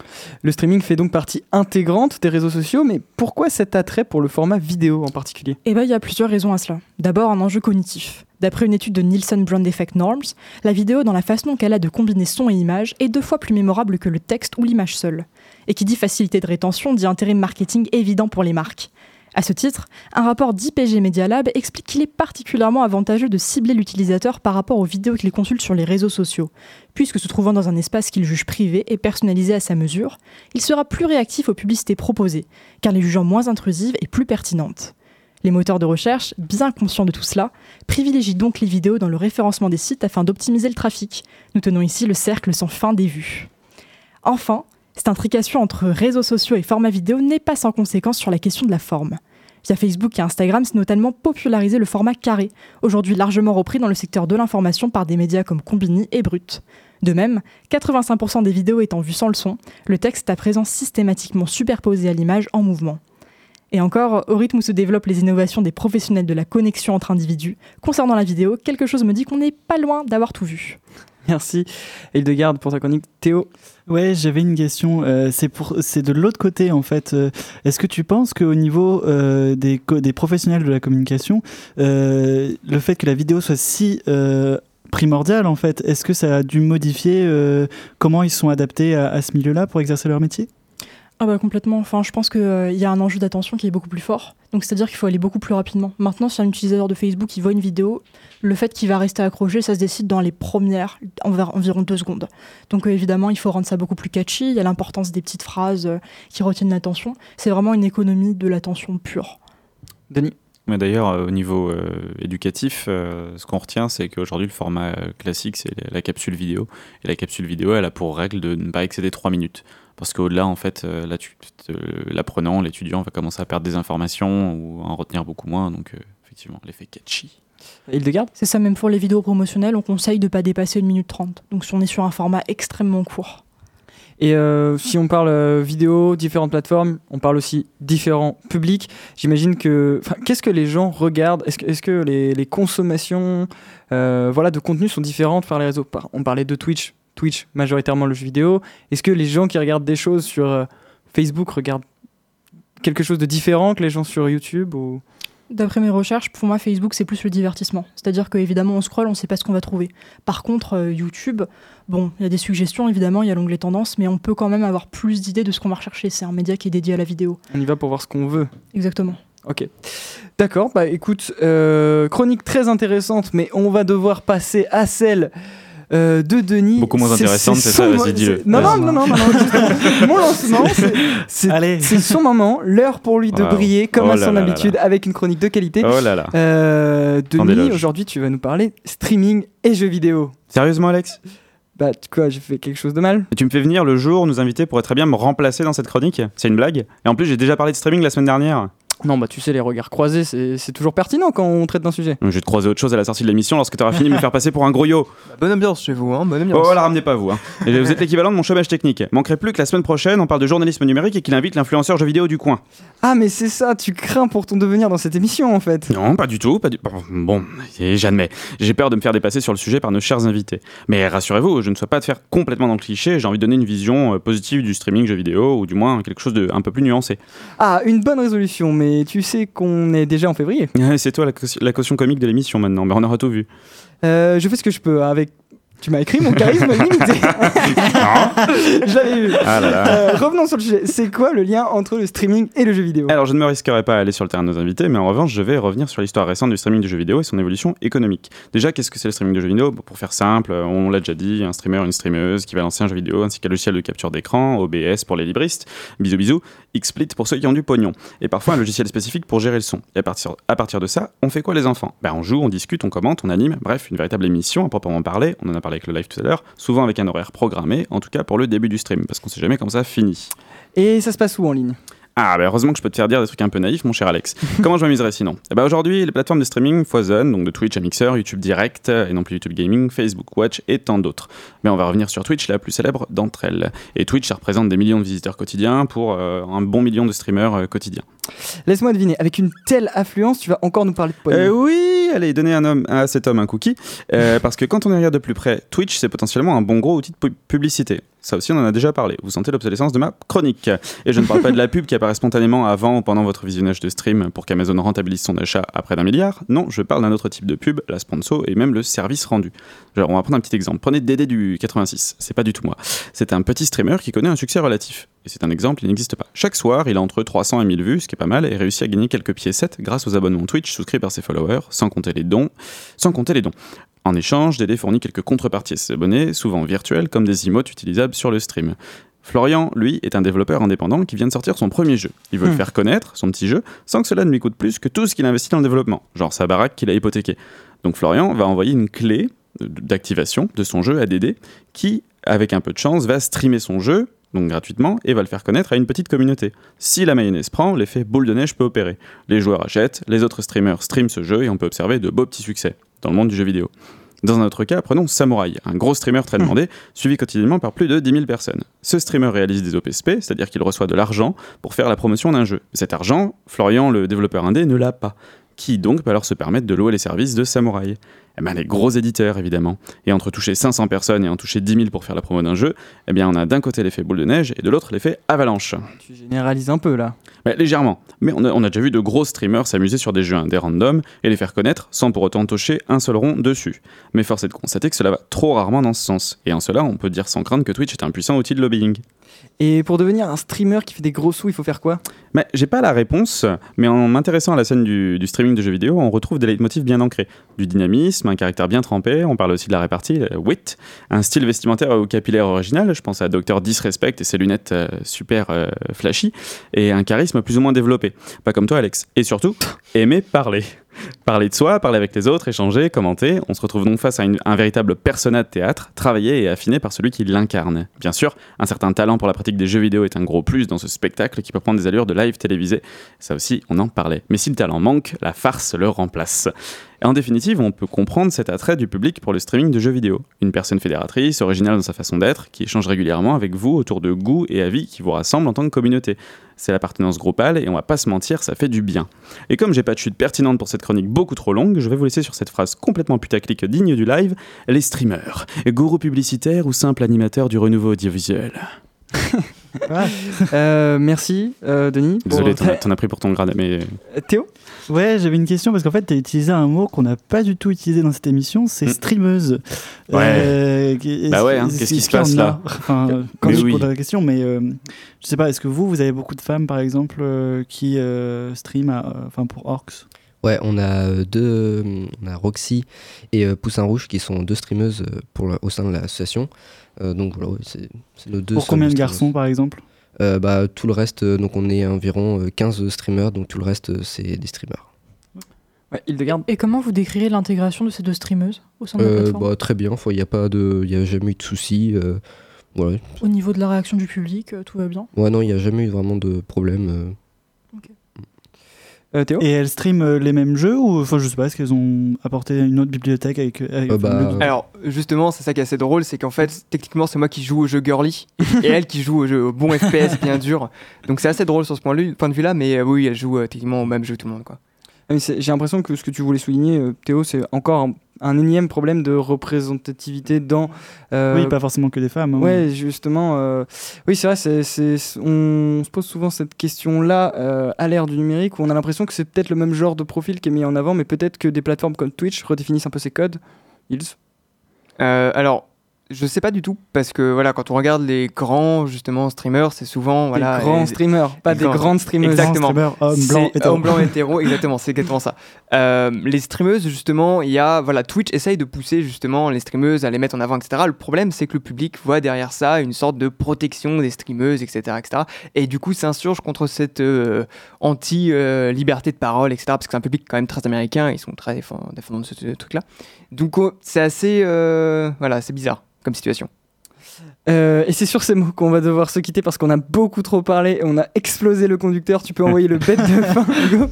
Le streaming fait donc partie intégrante des réseaux sociaux, mais pourquoi cet attrait pour le format vidéo en particulier? Eh bien, il y a plusieurs raisons à cela. D'abord, un enjeu cognitif. D'après une étude de Nielsen Brand Effect Norms, la vidéo, dans la façon qu'elle a de combiner son et image, est deux fois plus mémorable que le texte ou l'image seule. Et qui dit facilité de rétention dit intérêt marketing évident pour les marques. À ce titre, un rapport d'IPG Media Lab explique qu'il est particulièrement avantageux de cibler l'utilisateur par rapport aux vidéos qu'il consulte sur les réseaux sociaux, puisque se trouvant dans un espace qu'il juge privé et personnalisé à sa mesure, il sera plus réactif aux publicités proposées, car les jugeant moins intrusives et plus pertinentes. Les moteurs de recherche, bien conscients de tout cela, privilégient donc les vidéos dans le référencement des sites afin d'optimiser le trafic. Nous tenons ici le cercle sans fin des vues. Enfin, cette intrication entre réseaux sociaux et format vidéo n'est pas sans conséquence sur la question de la forme. Via Facebook et Instagram, c'est notamment popularisé le format carré, aujourd'hui largement repris dans le secteur de l'information par des médias comme Combini et Brut. De même, 85% des vidéos étant vues sans le son, le texte est à présent systématiquement superposé à l'image en mouvement. Et encore, au rythme où se développent les innovations des professionnels de la connexion entre individus, concernant la vidéo, quelque chose me dit qu'on n'est pas loin d'avoir tout vu. Merci Hildegarde pour ta chronique. Théo Ouais, j'avais une question. euh, c'est de l'autre côté en fait. Euh, Est-ce que tu penses qu'au niveau euh, des, professionnels de la communication, le fait que la vidéo soit si primordiale en fait, est-ce que ça a dû modifier comment ils sont adaptés à ce milieu-là pour exercer leur métier? Ah bah complètement. Enfin, je pense qu'il y a un enjeu d'attention qui est beaucoup plus fort. Donc c'est-à-dire qu'il faut aller beaucoup plus rapidement. Maintenant, si un utilisateur de Facebook il voit une vidéo, le fait qu'il va rester accroché, ça se décide dans les premières, envers- environ deux secondes. Donc euh, évidemment, il faut rendre ça beaucoup plus catchy. Il y a l'importance des petites phrases euh, qui retiennent l'attention. C'est vraiment une économie de l'attention pure. Denis? Mais D'ailleurs, euh, au niveau euh, éducatif, euh, ce qu'on retient, c'est qu'aujourd'hui, le format euh, classique, c'est la, la capsule vidéo. Et la capsule vidéo, elle a pour règle de ne pas excéder 3 minutes. Parce qu'au-delà, en fait, euh, là, tu- l'apprenant, l'étudiant va commencer à perdre des informations ou à en retenir beaucoup moins. Donc, euh, effectivement, l'effet catchy. Hildegarde C'est ça même pour les vidéos promotionnelles, on conseille de ne pas dépasser une minute 30. Donc si on est sur un format extrêmement court. Et euh, si on parle euh, vidéo, différentes plateformes, on parle aussi différents publics. J'imagine que. Qu'est-ce que les gens regardent? Est-ce que, est-ce que les, les consommations euh, voilà, de contenu sont différentes par les réseaux? On parlait de Twitch. Twitch, majoritairement le jeu vidéo. Est-ce que les gens qui regardent des choses sur euh, Facebook regardent quelque chose de différent que les gens sur YouTube ou... D'après mes recherches, pour moi, Facebook, c'est plus le divertissement. C'est-à-dire qu'évidemment, on scrolle, on ne sait pas ce qu'on va trouver. Par contre, euh, YouTube, bon, il y a des suggestions, évidemment, il y a l'onglet tendance, mais on peut quand même avoir plus d'idées de ce qu'on va rechercher. C'est un média qui est dédié à la vidéo. On y va pour voir ce qu'on veut. Exactement. Ok. D'accord, bah écoute, euh, chronique très intéressante, mais on va devoir passer à celle de Denis. Beaucoup moins intéressante, c'est ça, vas-y, dis-le. Non, non, non, non, non, non, justement, mon lancement, c'est- son moment, l'heure pour lui de briller, comme Oh à là son là là habitude, avec une chronique de qualité. Oh là là. Euh, Denis, aujourd'hui, tu vas nous parler streaming et jeux vidéo. Sérieusement, Alex? Bah, quoi, j'ai fait quelque chose de mal? Et tu me fais venir le jour nous inviter pour très bien me remplacer dans cette chronique? C'est une blague Et en plus, j'ai déjà parlé de streaming la semaine dernière. Non, bah tu sais, les regards croisés, c'est c'est toujours pertinent quand on traite d'un sujet. Je vais te croiser autre chose à la sortie de l'émission lorsque tu auras fini de me faire passer pour un gros yo. bonne ambiance chez vous, hein, bonne ambiance. Oh, la ramenez pas vous. Hein. Et vous êtes l'équivalent de mon chômage technique. Manquerait plus que la semaine prochaine, on parle de journalisme numérique et qu'il invite l'influenceur jeu vidéo du coin. Ah, mais c'est ça, tu crains pour ton devenir dans cette émission en fait. Non, pas du tout. Pas du... Bon, et j'admets. J'ai peur de me faire dépasser sur le sujet par nos chers invités. Mais rassurez-vous, je ne souhaite pas de faire complètement dans le cliché. J'ai envie de donner une vision euh, positive du streaming jeu vidéo, ou du moins quelque chose de un peu plus nuancé. Ah, une bonne résolution, mais tu sais qu'on est déjà en février. C'est toi la, caution- la caution comique de l'émission maintenant, mais on aura tout vu. Euh, je fais ce que je peux avec. Tu m'as écrit mon charisme limité. je l'avais vu. Ah là là. Euh, revenons sur le sujet. C'est quoi le lien entre le streaming et le jeu vidéo? Alors, je ne me risquerai pas à aller sur le terrain de nos invités, mais en revanche, je vais revenir sur l'histoire récente du streaming du jeu vidéo et son évolution économique. Déjà, qu'est-ce que c'est le streaming de jeu vidéo? Bon, Pour faire simple, on l'a déjà dit, un streamer, une streameuse qui va lancer un jeu vidéo ainsi qu'un logiciel de capture d'écran, OBS pour les libristes, bisous bisous, XSplit pour ceux qui ont du pognon, et parfois un logiciel spécifique pour gérer le son. Et à partir, à partir de ça, on fait quoi les enfants? Ben, On joue, on discute, on commente, on anime, bref, une véritable émission à proprement parler, on en a avec le live tout à l'heure, souvent avec un horaire programmé, en tout cas pour le début du stream, parce qu'on sait jamais comment ça finit. Et ça se passe où en ligne? Ah, bah heureusement que je peux te faire dire des trucs un peu naïfs, mon cher Alex. Comment je m'amuserais sinon? Eh bah Aujourd'hui, les plateformes de streaming foisonnent, donc de Twitch à Mixer, YouTube Direct, et non plus YouTube Gaming, Facebook Watch et tant d'autres. Mais on va revenir sur Twitch, la plus célèbre d'entre elles. Et Twitch, ça représente des millions de visiteurs quotidiens pour euh, un bon million de streamers euh, quotidiens. Laisse-moi deviner, avec une telle affluence, tu vas encore nous parler de pognon. Euh, oui, allez, donnez un homme, à cet homme un cookie. Euh, parce que quand on y regarde de plus près, Twitch, c'est potentiellement un bon gros outil de pu- publicité. Ça aussi, on en a déjà parlé. Vous sentez l'obsolescence de ma chronique. Et je ne parle pas de la pub qui apparaît spontanément avant ou pendant votre visionnage de stream pour qu'Amazon rentabilise son achat à près d'un milliard. Non, je parle d'un autre type de pub, la sponsor et même le service rendu. Alors, on va prendre un petit exemple. Prenez Dédé du 86. C'est pas du tout moi. C'est un petit streamer qui connaît un succès relatif. Et c'est un exemple, il n'existe pas. Chaque soir, il a entre 300 et 1000 vues, ce qui est pas mal, et réussit à gagner quelques piécettes grâce aux abonnements Twitch souscrits par ses followers, sans compter les dons. Sans compter les dons. En échange, Dédé fournit quelques contreparties à ses abonnés, souvent virtuelles, comme des emotes utilisables sur le stream. Florian, lui, est un développeur indépendant qui vient de sortir son premier jeu. Il veut le Hmm. faire connaître, son petit jeu, sans que cela ne lui coûte plus que tout ce qu'il investit dans le développement, genre sa baraque qu'il a hypothéquée. Donc Florian va envoyer une clé d'activation de son jeu à Dédé, qui, avec un peu de chance, va streamer son jeu, donc gratuitement, et va le faire connaître à une petite communauté. Si la mayonnaise prend, l'effet boule de neige peut opérer. Les joueurs achètent, les autres streamers streament ce jeu, et on peut observer de beaux petits succès dans le monde du jeu vidéo. Dans un autre cas, prenons Samurai, un gros streamer très demandé, suivi quotidiennement par plus de 10 000 personnes. Ce streamer réalise des OPSP, c'est-à-dire qu'il reçoit de l'argent pour faire la promotion d'un jeu. Cet argent, Florian, le développeur indé, ne l'a pas. Qui donc peut alors se permettre de louer les services de Samurai Eh ben, les gros éditeurs, évidemment. Et entre toucher 500 personnes et en toucher 10 000 pour faire la promo d'un jeu, eh bien, on a d'un côté l'effet boule de neige et de l'autre l'effet avalanche. Tu généralises un peu là. Ouais, légèrement. Mais on a, on a déjà vu de gros streamers s'amuser sur des jeux indés random et les faire connaître sans pour autant toucher un seul rond dessus. Mais force est de constater que cela va trop rarement dans ce sens. Et en cela, on peut dire sans crainte que Twitch est un puissant outil de lobbying. Et pour devenir un streamer qui fait des gros sous, il faut faire quoi? Mais j'ai pas la réponse, mais en m'intéressant à la scène du, du streaming de jeux vidéo, on retrouve des leitmotifs bien ancrés. Du dynamisme, un caractère bien trempé, on parle aussi de la répartie, le wit, un style vestimentaire au capillaire original, je pense à Dr Disrespect et ses lunettes euh, super euh, flashy, et un charisme plus ou moins développé. Pas comme toi Alex. Et surtout, aimer parler. Parler de soi, parler avec les autres, échanger, commenter, on se retrouve donc face à un véritable persona de théâtre, travaillé et affiné par celui qui l'incarne. Bien sûr, un certain talent pour la pratique des jeux vidéo est un gros plus dans ce spectacle qui peut prendre des allures de live télévisé. Ça aussi, on en parlait. Mais si le talent manque, la farce le remplace. Et en définitive, on peut comprendre cet attrait du public pour le streaming de jeux vidéo. Une personne fédératrice, originale dans sa façon d'être, qui échange régulièrement avec vous autour de goûts et avis qui vous rassemblent en tant que communauté. C'est l'appartenance groupale et on va pas se mentir, ça fait du bien. Et comme j'ai pas de chute pertinente pour cette chronique beaucoup trop longue, je vais vous laisser sur cette phrase complètement putaclic digne du live les streamers, gourous publicitaires ou simples animateurs du renouveau audiovisuel? Euh, merci, euh, Denis. Désolé, Pour- t'en as- pris pour ton grade, mais. Euh, Théo Ouais, j'avais une question parce qu'en fait, tu as utilisé un mot qu'on n'a pas du tout utilisé dans cette émission, c'est Mm. streameuse. Ouais. Bah ouais, hein, est-ce- qu'est-ce qui se passe, là Enfin, quand Mais je oui. pose la question, mais euh, je sais pas, est-ce que vous, vous avez beaucoup de femmes par exemple euh, qui euh, euh, enfin, pour Orcs? Ouais, on a deux, on a Roxy et euh, Poussin Rouge qui sont deux streameuses pour au sein de l'association. Euh, donc voilà, ouais, c'est nos deux. Pour combien de garçons par exemple? Euh, Bah tout le reste, euh, donc on est environ euh, 15 streamers, donc tout le reste euh, c'est des streamers. Ouais, Hildegarde. Et comment vous décrirez l'intégration de ces deux streameuses au sein de la Euh, plateforme? bah, très bien, il n'y a pas de, y a jamais eu de soucis. euh. Au niveau de la réaction du public, euh, tout va bien? Ouais non, il n'y a jamais eu vraiment de problème. Euh. Théo Et elles streament euh, les mêmes jeux ou enfin je sais pas, est-ce qu'elles ont apporté une autre bibliothèque avec, avec Euh, bah, le- Alors, justement, c'est ça qui est assez drôle, c'est qu'en fait, techniquement, c'est moi qui joue au jeu girly et elle qui joue au jeu au bon FPS bien dur. Donc c'est assez drôle sur ce point, de vue-là, mais euh, oui, elle joue euh, techniquement au même jeu que tout le monde, quoi. Ah, J'ai l'impression que ce que tu voulais souligner, euh, Théo, c'est encore un, un énième problème de représentativité dans. euh, Oui, pas forcément que des femmes. hein. Ouais, justement. euh, oui, c'est vrai, on se pose souvent cette question-là euh, à l'ère du numérique où on a l'impression que c'est peut-être le même genre de profil qui est mis en avant, mais peut-être que des plateformes comme Twitch redéfinissent un peu ces codes. Ils. Euh, alors, je sais pas du tout, parce que voilà, quand on regarde les grands, justement, streamers, c'est souvent. Voilà, des grands les- streamers, pas des grands- grandes streameuses. Exactement. Streamers, hommes blancs, hétéros. hommes blancs hétéros, exactement, c'est exactement ça. Euh, les streameuses, justement, il y a, voilà, Twitch essaye de pousser justement les streameuses à les mettre en avant, etc. Le problème, c'est que le public voit derrière ça une sorte de protection des streameuses, etc., etc. Et du coup, s'insurge contre cette euh, anti-liberté de parole, etc. Parce que c'est un public quand même très américain, ils sont très défend- défendants de ce, ce truc-là. Donc, oh, c'est assez, euh, voilà, c'est bizarre comme situation. Euh, et c'est sur ces mots qu'on va devoir se quitter parce qu'on a beaucoup trop parlé et on a explosé le conducteur. Tu peux envoyer le bête de fin, Hugo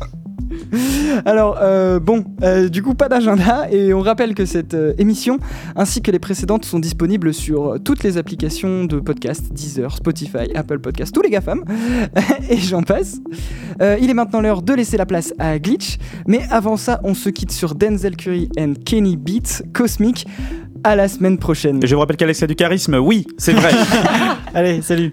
Alors, euh, bon, euh, du coup, pas d'agenda et on rappelle que cette émission ainsi que les précédentes sont disponibles sur toutes les applications de podcast Deezer, Spotify, Apple Podcast, tous les GAFAM et j'en passe. Il est maintenant l'heure de laisser la place à Glitch, mais avant ça, on se quitte sur Denzel Curry and Kenny Beats Cosmic. À la semaine prochaine. Et je vous rappelle qu'Alex a du charisme, oui, c'est vrai. Allez, salut.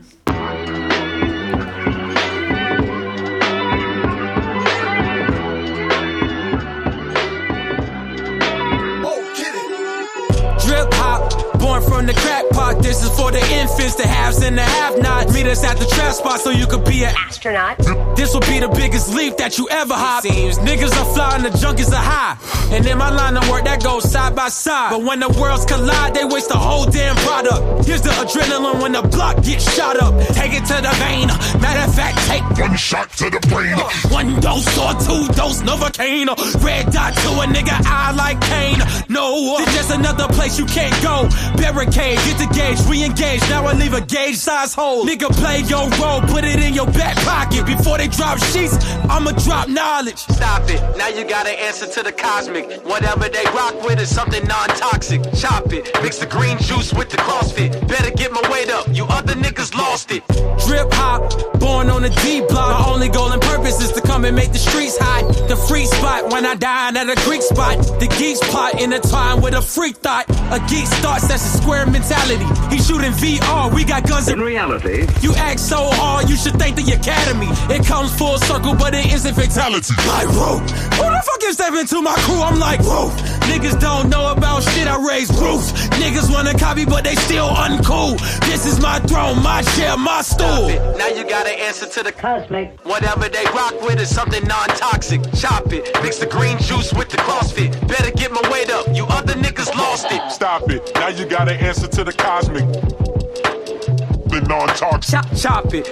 Drip hop, born from the crack pot. This is for the infants, the haves and the have-nots. Meet us at the trap spot so you could be an astronaut. This will be the biggest leap that you ever hop. Seems niggas are flying, the junkies are high. And in my line of work, that goes side by side. But when the worlds collide, they waste the whole damn product. Here's the adrenaline when the block gets shot up. Take it to the vein. Matter of fact, take one shot to the brain. One dose or two dose Novocaine. Red dot to a nigga eye like Kane. No, uh, it's just another place you can't go. Barricade, get the gauge, re-engage. Now I leave a gauge size hole. Nigga, play your role, put it in your back pocket before they drop sheets, I'ma drop knowledge. Stop it. Now you gotta answer to the cosmic. Whatever they rock with is something non-toxic. Chop it. Mix the green juice with the CrossFit. Better get my weight up. You other niggas lost it. Drip hop, born on the D block. My only goal and purpose is to come and make the streets hot. The free spot when I dine at a Greek spot. The geeks plot in a time with a freak thought. A geek starts, that's a square mentality. He shooting VR, we got guns in reality. You act so hard, you should thank the academy. It comes full circle, but it isn't fatality. Like, whoa, who the fuck is stepping to my crew? I'm like, whoa. Niggas don't know about shit, I raise roofs. Niggas wanna copy, but they still uncool. This is my throne, my chair, my stool. Now you gotta answer to the cosmic. Whatever they rock with is something non-toxic. Chop it, mix the green juice with the CrossFit. Better get my weight up, you other niggas lost it. Stop it. Now you gotta answer to the cosmic. The non-toxic. Chop, chop it.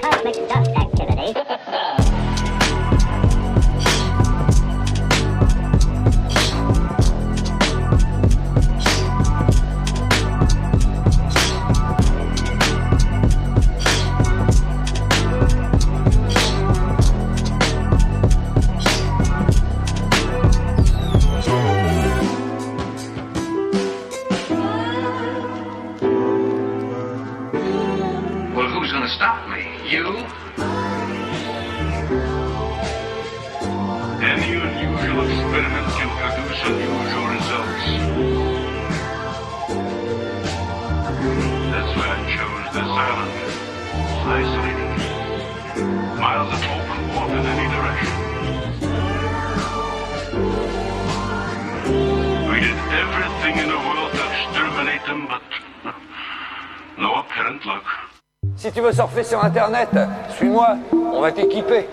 Cosmic dust activity. sur Internet, suis-moi, on va t'équiper.